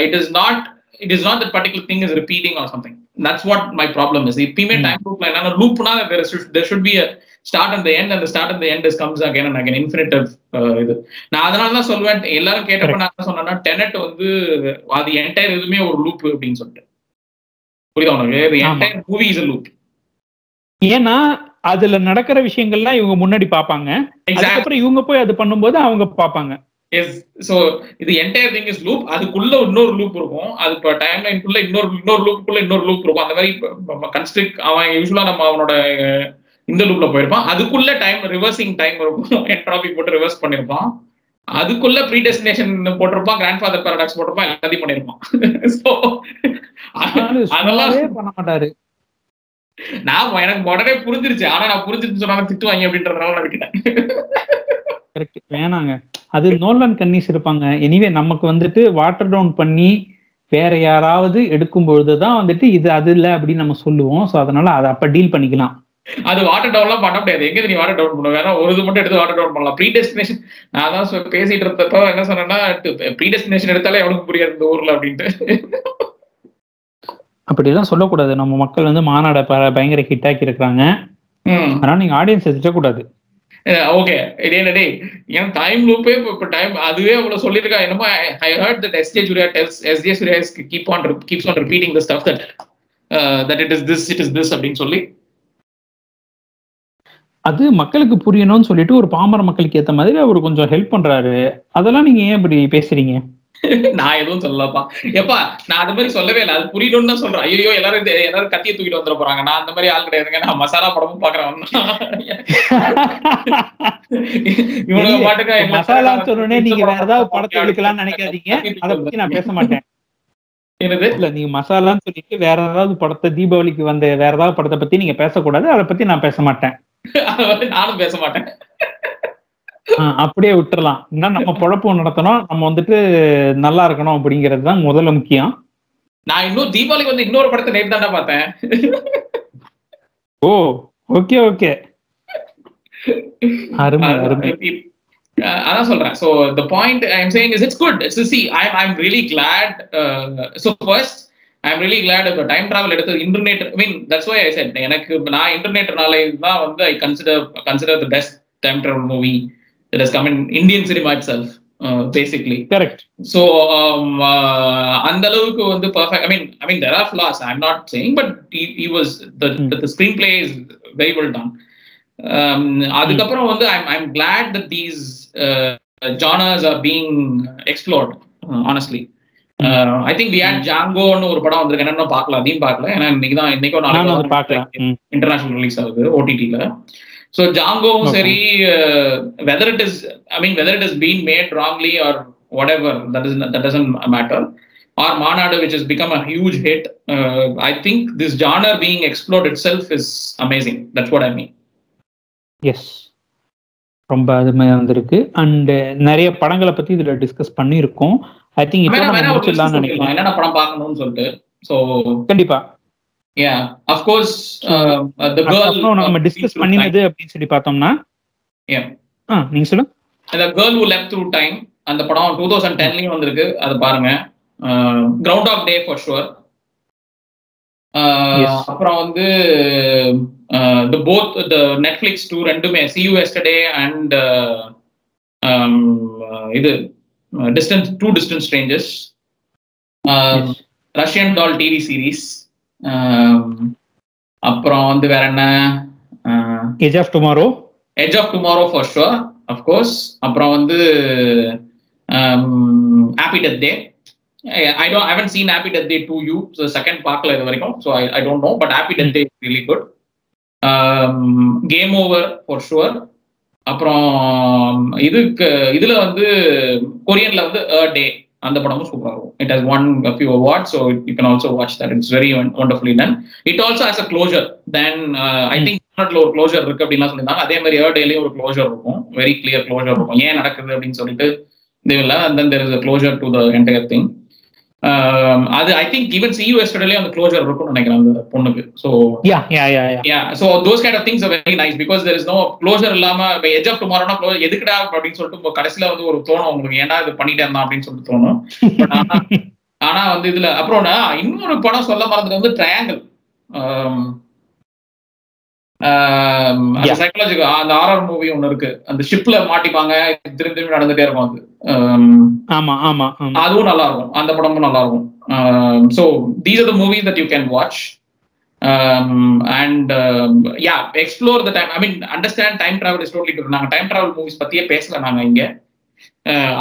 it is not it is not that particular thing is repeating or something that's what my problem is எப்பயுமே ம். டைம் லூப்ல என்னன்னா லூப்னா there should be start and end அந்த start and end is comes again and again infinitive இது. நான் அதனால தான் சொல்வேன். எல்லாரும் கேட்டப்ப நான் சொன்னேன்னா டெனட் வந்து அது என்டையர் எதுவுமே ஒரு லூப் அப்படின்னு சொல்லிட்டு. புரியுதா உனக்கு. என்டையர் மூவி இஸ் லூப் ஏன்னா அதுல நடக்கிற விஷயங்கள்லாம் இவங்க முன்னாடி பாப்பாங்க அதுக்கப்புறம் இவங்க போய் அது பண்ணும்போது அவங்க பாப்பாங்க எஸ் சோ இது என்டையர் திங் இஸ் லூப் அதுக்குள்ள இன்னொரு லூப் இருக்கும். அது இப்போ டைம் லைனுக்குள்ள இன்னொரு இன்னொரு லூப்புக்குள்ள இன்னொரு லூப் இருக்கும். அந்த மாதிரி கன்ஸ்ட்ரிக் அவன் யூஸ்வலா நம்ம அவனோட இந்த லூப்ல போயிருப்பான். அதுக்குள்ள டைம் ரிவர்சிங் டைம் இருக்கும். <laughs> என்ட்ராபி போட்டு ரிவர்ஸ் பண்ணிருப்பான். அதுக்குள்ள ப்ரீ டெஸ்டினேஷன் போட்டிருப்பான். கிராண்ட் ஃபாதர் பேரடாக்ஸ் போட்டிருப்பான். எல்லாத்தையும் பண்ணிருப்பான். <laughs> அதெல்லாம் பண்ண மாட்டாரு. நான் எனக்கு உடனே புரிஞ்சிருச்சு. ஆனா நான் புரிஞ்சிருச்சு சொன்னா திட்டுவாங்க அப்படின்றதுனால நான் விட்டுட்டேன் வேணாங்க. அது நோலன் கன்னிஸ் இருப்பாங்க. எனிவே நமக்கு வந்துட்டு வாட்டர் டவுன் பண்ணி வேற யாராவது எடுக்கும் பொழுதுதான் வந்துட்டு இது அது இல்ல அப்படின்னு நம்ம சொல்லுவோம். சோ அதனால அதை அப்ப டீல் பண்ணிக்கலாம். அது வாட்டர் டவுன்லாம் பண்ண முடியாது. எங்க நீ வாட்டர் டவுன் பண்ண வேணா ஒரு இது மட்டும் எடுத்து வாட்டர் டவுன் பண்ணலாம். ப்ரீ டெஸ்டினேஷன் நான் தான் பேசிட்டு இருந்தப்ப என்ன சொன்னேன்னா ப்ரீ டெஸ்டினேஷன் எடுத்தாலே எவனுக்கு புரியாது இந்த ஊர்ல அப்படின்ட்டு. அப்படிலாம் சொல்லக்கூடாது. நம்ம மக்கள் வந்து மாநாட பயங்கர ஹிட் ஆக்கி இருக்கிறாங்க. அதனால நீங்க ஆடியன்ஸ் திட்டக்கூடாது. ஓகே இதே டே ஏன் டைம் லூப்பே இப்போ டைம் அதுவே அவ்வளவு சொல்லியிருக்கா என்னமோ I heard that SJ Suryah tells SJ is keep on keeps on repeating the stuff that that it is this it is this அப்படின்னு சொல்லி. அது மக்களுக்கு புரியணும்னு சொல்லிட்டு ஒரு பாமர மக்களுக்கு ஏத்த மாதிரி அவர் கொஞ்சம் ஹெல்ப் பண்றாரு. அதெல்லாம் நீங்க ஏன் இப்படி பேசுறீங்க? நான் எதுவும் சொல்லலப்பா. எப்பா நான் அது மாதிரி சொல்லவே இல்லை. அது புரியணும்னு தான் சொல்றேன். ஐயோ எல்லாரும் எல்லாரும் கத்திய தூக்கிட்டு வந்துட போறாங்க. நான் அந்த மாதிரி ஆள் கிடையாதுங்க. நான் மசாலா படமும் பாக்குறேன் இவனுங்க பாட்டுக்கு மசாலா சொன்னோடனே நீங்க வேற ஏதாவது படத்தை எடுக்கலாம்னு நினைக்காதீங்க. அதை பத்தி நான் பேச மாட்டேன். என்னது? இல்ல நீங்க மசாலான்னு சொல்லிட்டு வேற ஏதாவது படத்தை தீபாவளிக்கு வந்த வேற ஏதாவது படத்தை பத்தி நீங்க பேசக்கூடாது. அதை பத்தி நான் பேச மாட்டேன். நானும் பேச மாட்டேன். அப்படியே விட்டுறலாம். நம்ம பொழப்பு நடத்தணும். நம்ம வந்துட்டு நல்லா இருக்கணும் அப்படிங்கிறது தான் முதல்ல முக்கியம். நான் இன்னும் தீபாவளிக்கு வந்து இன்னொரு படத்தை நேற்று தாண்டா பார்த்தேன். Oh okay okay. அருமை அருமை. அதான் சொல்றேன். So the point I am saying is it's good it's see I I am really glad so first I am really glad இப்போ டைம் டிராவல் எடுத்தது internet I mean that's why I said எனக்கு நான் இன்டர்நெட்னால தான் வந்து I consider consider the best time travel movie is come in Indian cinema itself basically correct so அந்த அளவுக்கு வந்து perfect I mean I mean there are flaws I am not saying but he was the screenplay is very well done அதுக்கப்புறம் வந்து I'm I'm glad that these genres are being explored honestly I think we had ஜாங்கோன்னு ஒரு படம் வந்திருக்கு என்னன்னு பார்க்கல அதையும் பார்க்கல. ஏன்னா இன்னைக்கு தான் அதை பார்க்கலாம் ம். இன்டர்நேஷனல் ரிலீஸ் ஆகுது ஓடிடில ஸோ ஜாங்கோவும். சரி whether it is I mean whether it is been made wrongly or whatever that is that matter or Maanaadu which is become a huge hit I think this genre being explored itself is amazing that's what I mean yes ரொம்ப அருமையா வந்திருக்கு. And நிறைய படங்களை பத்தி இதுல discuss பண்ணியிருக்கோம். I think என்னென்ன படம் பார்க்கணும்னு சொல்லிட்டு. ஸோ கண்டிப்பா. யா அஃப்கோர்ஸ் த அதுக்கப்புறம் நம்ம டிஸ்கஸ் பண்ணினது அப்படின்னு சொல்லி பார்த்தோம்னா? Yeah. ஆ நீங்க சொல்லுங்க. இந்த girl who left through time அந்த படம் டூ தௌசண்ட் டென்லயும் வந்திருக்கு அது பாருங்க. Ground of day for sure. அப்புறம் வந்து the both the Netflix two ரெண்டுமே சி யூ எஸ்டர்டே அண்ட் இது distance to distance strangers. Russian doll TV series அப்புறம் வந்து வேற என்ன? Age of tomorrow edge of tomorrow for sure of course அப்புறம் வந்து happy death day I don't haven't seen happy death day two you second பார்க்கல இது வரைக்கும் so I I don't know but happy death day really good game over for sure அப்புறம் இதுக்கு இதுல வந்து கொரியன்ல வந்து அ டே அந்த படமும் சூப்பராக இருக்கும். It has won few award so you can also watch that it's very wonderfully done it also has a closure then I think ஒரு க்ளோஜர் இருக்கு அப்படின்லாம் சொல்லியிருந்தாங்க. அதே மாதிரி ஏர் டேலயும் ஒரு க்ளோஜர் இருக்கும். வெரி கிளியர் க்ளோஜர் இருக்கும். ஏன் நடக்குது அப்படின்னு சொல்லிட்டு இதுல and then there is closure to the entire thing அது I think even see you எஸ்டர்டேலயும் அந்த க்ளோஜர் இருக்கும்னு நினைக்கிறேன் அந்த பொண்ணுக்கு. So yeah yeah yeah yeah so those kind of things very nice because there is no closure இல்லாம இப்போ edge of டுமாரோனா close எதுக்குடா அப்படின்னு சொல்லிட்டு கடைசியில வந்து ஒரு தோணும் உங்களுக்கு ஏன்டா இது பண்ணிட்டே இருந்தான் அப்படின்னு சொல்லிட்டு தோணும். ஆனா <laughs> ஆனா வந்து இதுல அப்புறம் இன்னொரு படம் சொல்ல மறந்தது வந்து ட்ரையாங்கிள் சைக்காலஜி அந்த ஆர்ஆர் மூவி ஒன்னு இருக்கு. அந்த ஷிப்ல மாட்டிப்பாங்க திரும்பி திரும்பி நடந்துட்டே இருக்கும் அது. ஆமா ஆமா அதுவும் நல்லா இருக்கும் அந்த படமும் நல்லா இருக்கும் so these are the movies that you can watch and yeah explore the time I mean understand time travel is totally நாங்கள் டைம் டிராவல் மூவிஸ் பத்தியே பேசல நாங்க இங்க.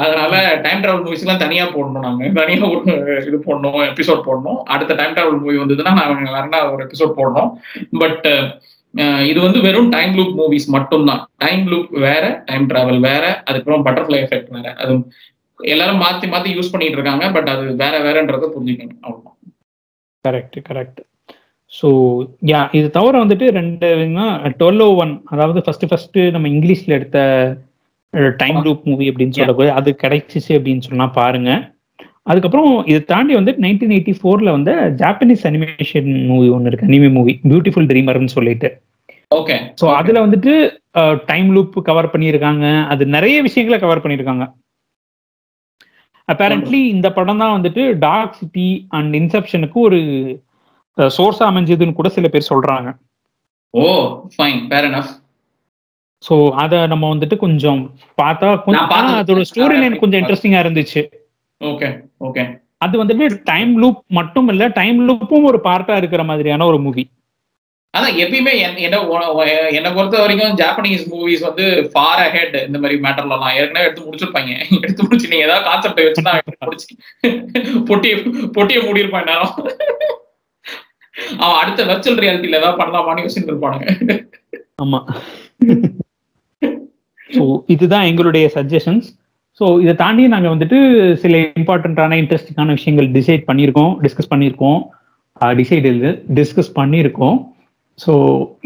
அதனால டைம் டிராவல் மூவிஸ்லாம் தனியா போடணும் நாங்க. தனியா ஒரு இது போடணும் எபிசோட் போடணும். அடுத்த டைம் டிராவல் மூவி வந்ததுன்னா நாங்க வேறனா ஒரு எபிசோட் போடணும். பட் இது வந்து வெறும் டைம் லூப் மூவிஸ் மட்டும்தான். டைம் லூப் வேற டைம் டிராவல் வேற அதுக்கப்புறம் பட்டர்ஃபிளை எஃபெக்ட் வேற. அது எல்லாரும் மாத்தி மாத்தி யூஸ் பண்ணிட்டு இருக்காங்க பட் அது வேற வேறன்றத புரிஞ்சுக்கணும். அவ்வளவுதான். கரெக்ட் கரெக்ட் ஸோ யா இது தவிர வந்துட்டு ரெண்டு டுவெல் ஓ ஒன் அதாவது ஃபர்ஸ்ட் ஃபர்ஸ்ட் நம்ம இங்கிலீஷ்ல எடுத்த டைம் லூப் மூவி அப்படின்னு சொல்லக்கூடிய அது கிடைச்சிச்சு அப்படின்னு சொன்னா பாருங்க. அதுக்கப்புறம் இதை தாண்டி வந்து நைன்டீன் எயிட்டி ஃபோர்ல வந்து ஜாப்பனீஸ் அனிமேஷன் மூவி ஒன்று இருக்கு அனிமே மூவி பியூட்டிஃபுல் ட்ரீமர்னு சொல்லிட்டு. ஓகே ஸோ அதுல வந்துட்டு டைம் லூப் கவர் பண்ணியிருக்காங்க. அது நிறைய விஷயங்களை கவர் பண்ணியிருக்காங்க. அப்பேரண்ட்லி இந்த படம் தான் வந்துட்டு டார்க் சிட்டி அண்ட் இன்செப்ஷனுக்கு ஒரு சோர்ஸா அமைஞ்சதுன்னு கூட சில பேர் சொல்றாங்க. Oh fine fair enough so அதை நம்ம வந்துட்டு கொஞ்சம் பார்த்தா கொஞ்சம். அதோட ஸ்டோரி லைன் கொஞ்சம் இன்ட்ரெஸ்டிங்கா இருந்துச்சு. ஓகே ஓகே அது வந்துட்டு டைம் லூப் மட்டும் இல்ல டைம் லூப்பும் ஒரு பார்ட்டா இருக்கிற மாதிரியான ஒரு மூவி ஆனா எப்பயுமே என்ன என்னை பொறுத்த வரைக்கும் ஜாப்பனீஸ் மூவிஸ் வந்து ஃபார் அஹெட் இந்த மாதிரி மேட்டர்ல எல்லாம் ஏற்கனவே எடுத்து முடிச்சிருப்பாங்க. எடுத்து முடிச்சு நீங்க ஏதாவது கான்செப்ட் வச்சுதான் முடிச்சு. பொட்டிய பொட்டிய மூடியிருப்பான் நேரம் அவன் அடுத்த வெர்ச்சுவல் ரியாலிட்டியில ஏதாவது பண்ணலாமான்னு யோசிச்சுட்டு இருப்பானுங்க. ஆமா. ஸோ இதுதான் எங்களுடைய சஜஷன்ஸ் ஸோ இதை தாண்டி நாங்கள் வந்துட்டு சில இம்பார்ட்டண்ட்டான இன்ட்ரெஸ்டிங்கான விஷயங்கள் டிசைட் பண்ணியிருக்கோம் டிஸ்கஸ் பண்ணியிருக்கோம். டிசைட் டிஸ்கஸ் பண்ணியிருக்கோம். ஸோ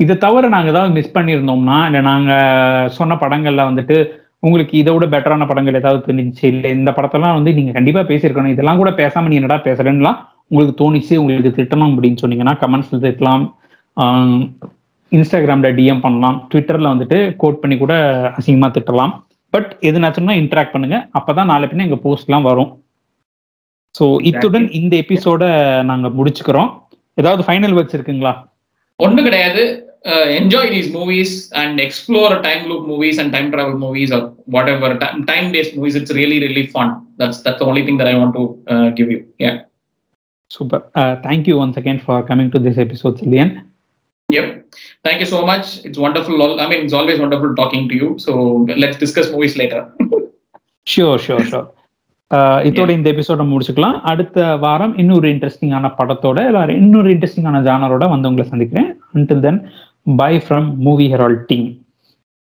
இதை தவிர நாங்கள் ஏதாவது மிஸ் பண்ணியிருந்தோம்னா இல்லை நாங்கள் சொன்ன படங்களில் வந்துட்டு உங்களுக்கு இதை விட பெட்டரான படங்கள் ஏதாவது தெரிஞ்சிச்சு இல்லை இந்த படத்தெல்லாம் வந்து நீங்கள் கண்டிப்பாக பேசியிருக்கணும் இதெல்லாம் கூட பேசாமல் நீ என்னடா பேசுறேன்னுலாம் உங்களுக்கு தோணிச்சு உங்களுக்கு திட்டணும் அப்படின்னு சொன்னீங்கன்னா கமெண்ட்ஸில் திட்டலாம். இன்ஸ்டாகிராம்ல டிஎம் பண்ணலாம். ட்விட்டர்ல வந்துட்டு கோட் பண்ணி கூட அசிங்கமா திட்டலாம். பட் எதுனாச்சும்னா இன்டராக்ட் பண்ணுங்க. அப்பதான் நாளை பின்ன எங்க போஸ்ட்லாம் வரும். ஸோ இத்துடன் இந்த எபிசோட நாங்க முடிச்சுக்கிறோம். ஏதாவது ஃபைனல் ஒர்க்ஸ் இருக்குங்களா? ஒண்ணு கிடையாது enjoy these movies and explore time loop movies and time travel movies or whatever time based movies it's really really fun that's that's only thing that I want to give you yeah super thank you once again for coming to this episode சில்லியன் Yep. Thank you so much. It's wonderful. al- I mean, it's always wonderful talking to you. So let's discuss movies later. Sure sure sure இதோட இந்த எபிசோட முடிச்சுக்கலாம். அடுத்த வாரம் இன்னொரு இன்ட்ரெஸ்டிங்கான படத்தோட இல்லை இன்னொரு இன்ட்ரெஸ்டிங்கான ஜானரோட வந்து உங்களை சந்திக்கிறேன். Until then bye from movie herald team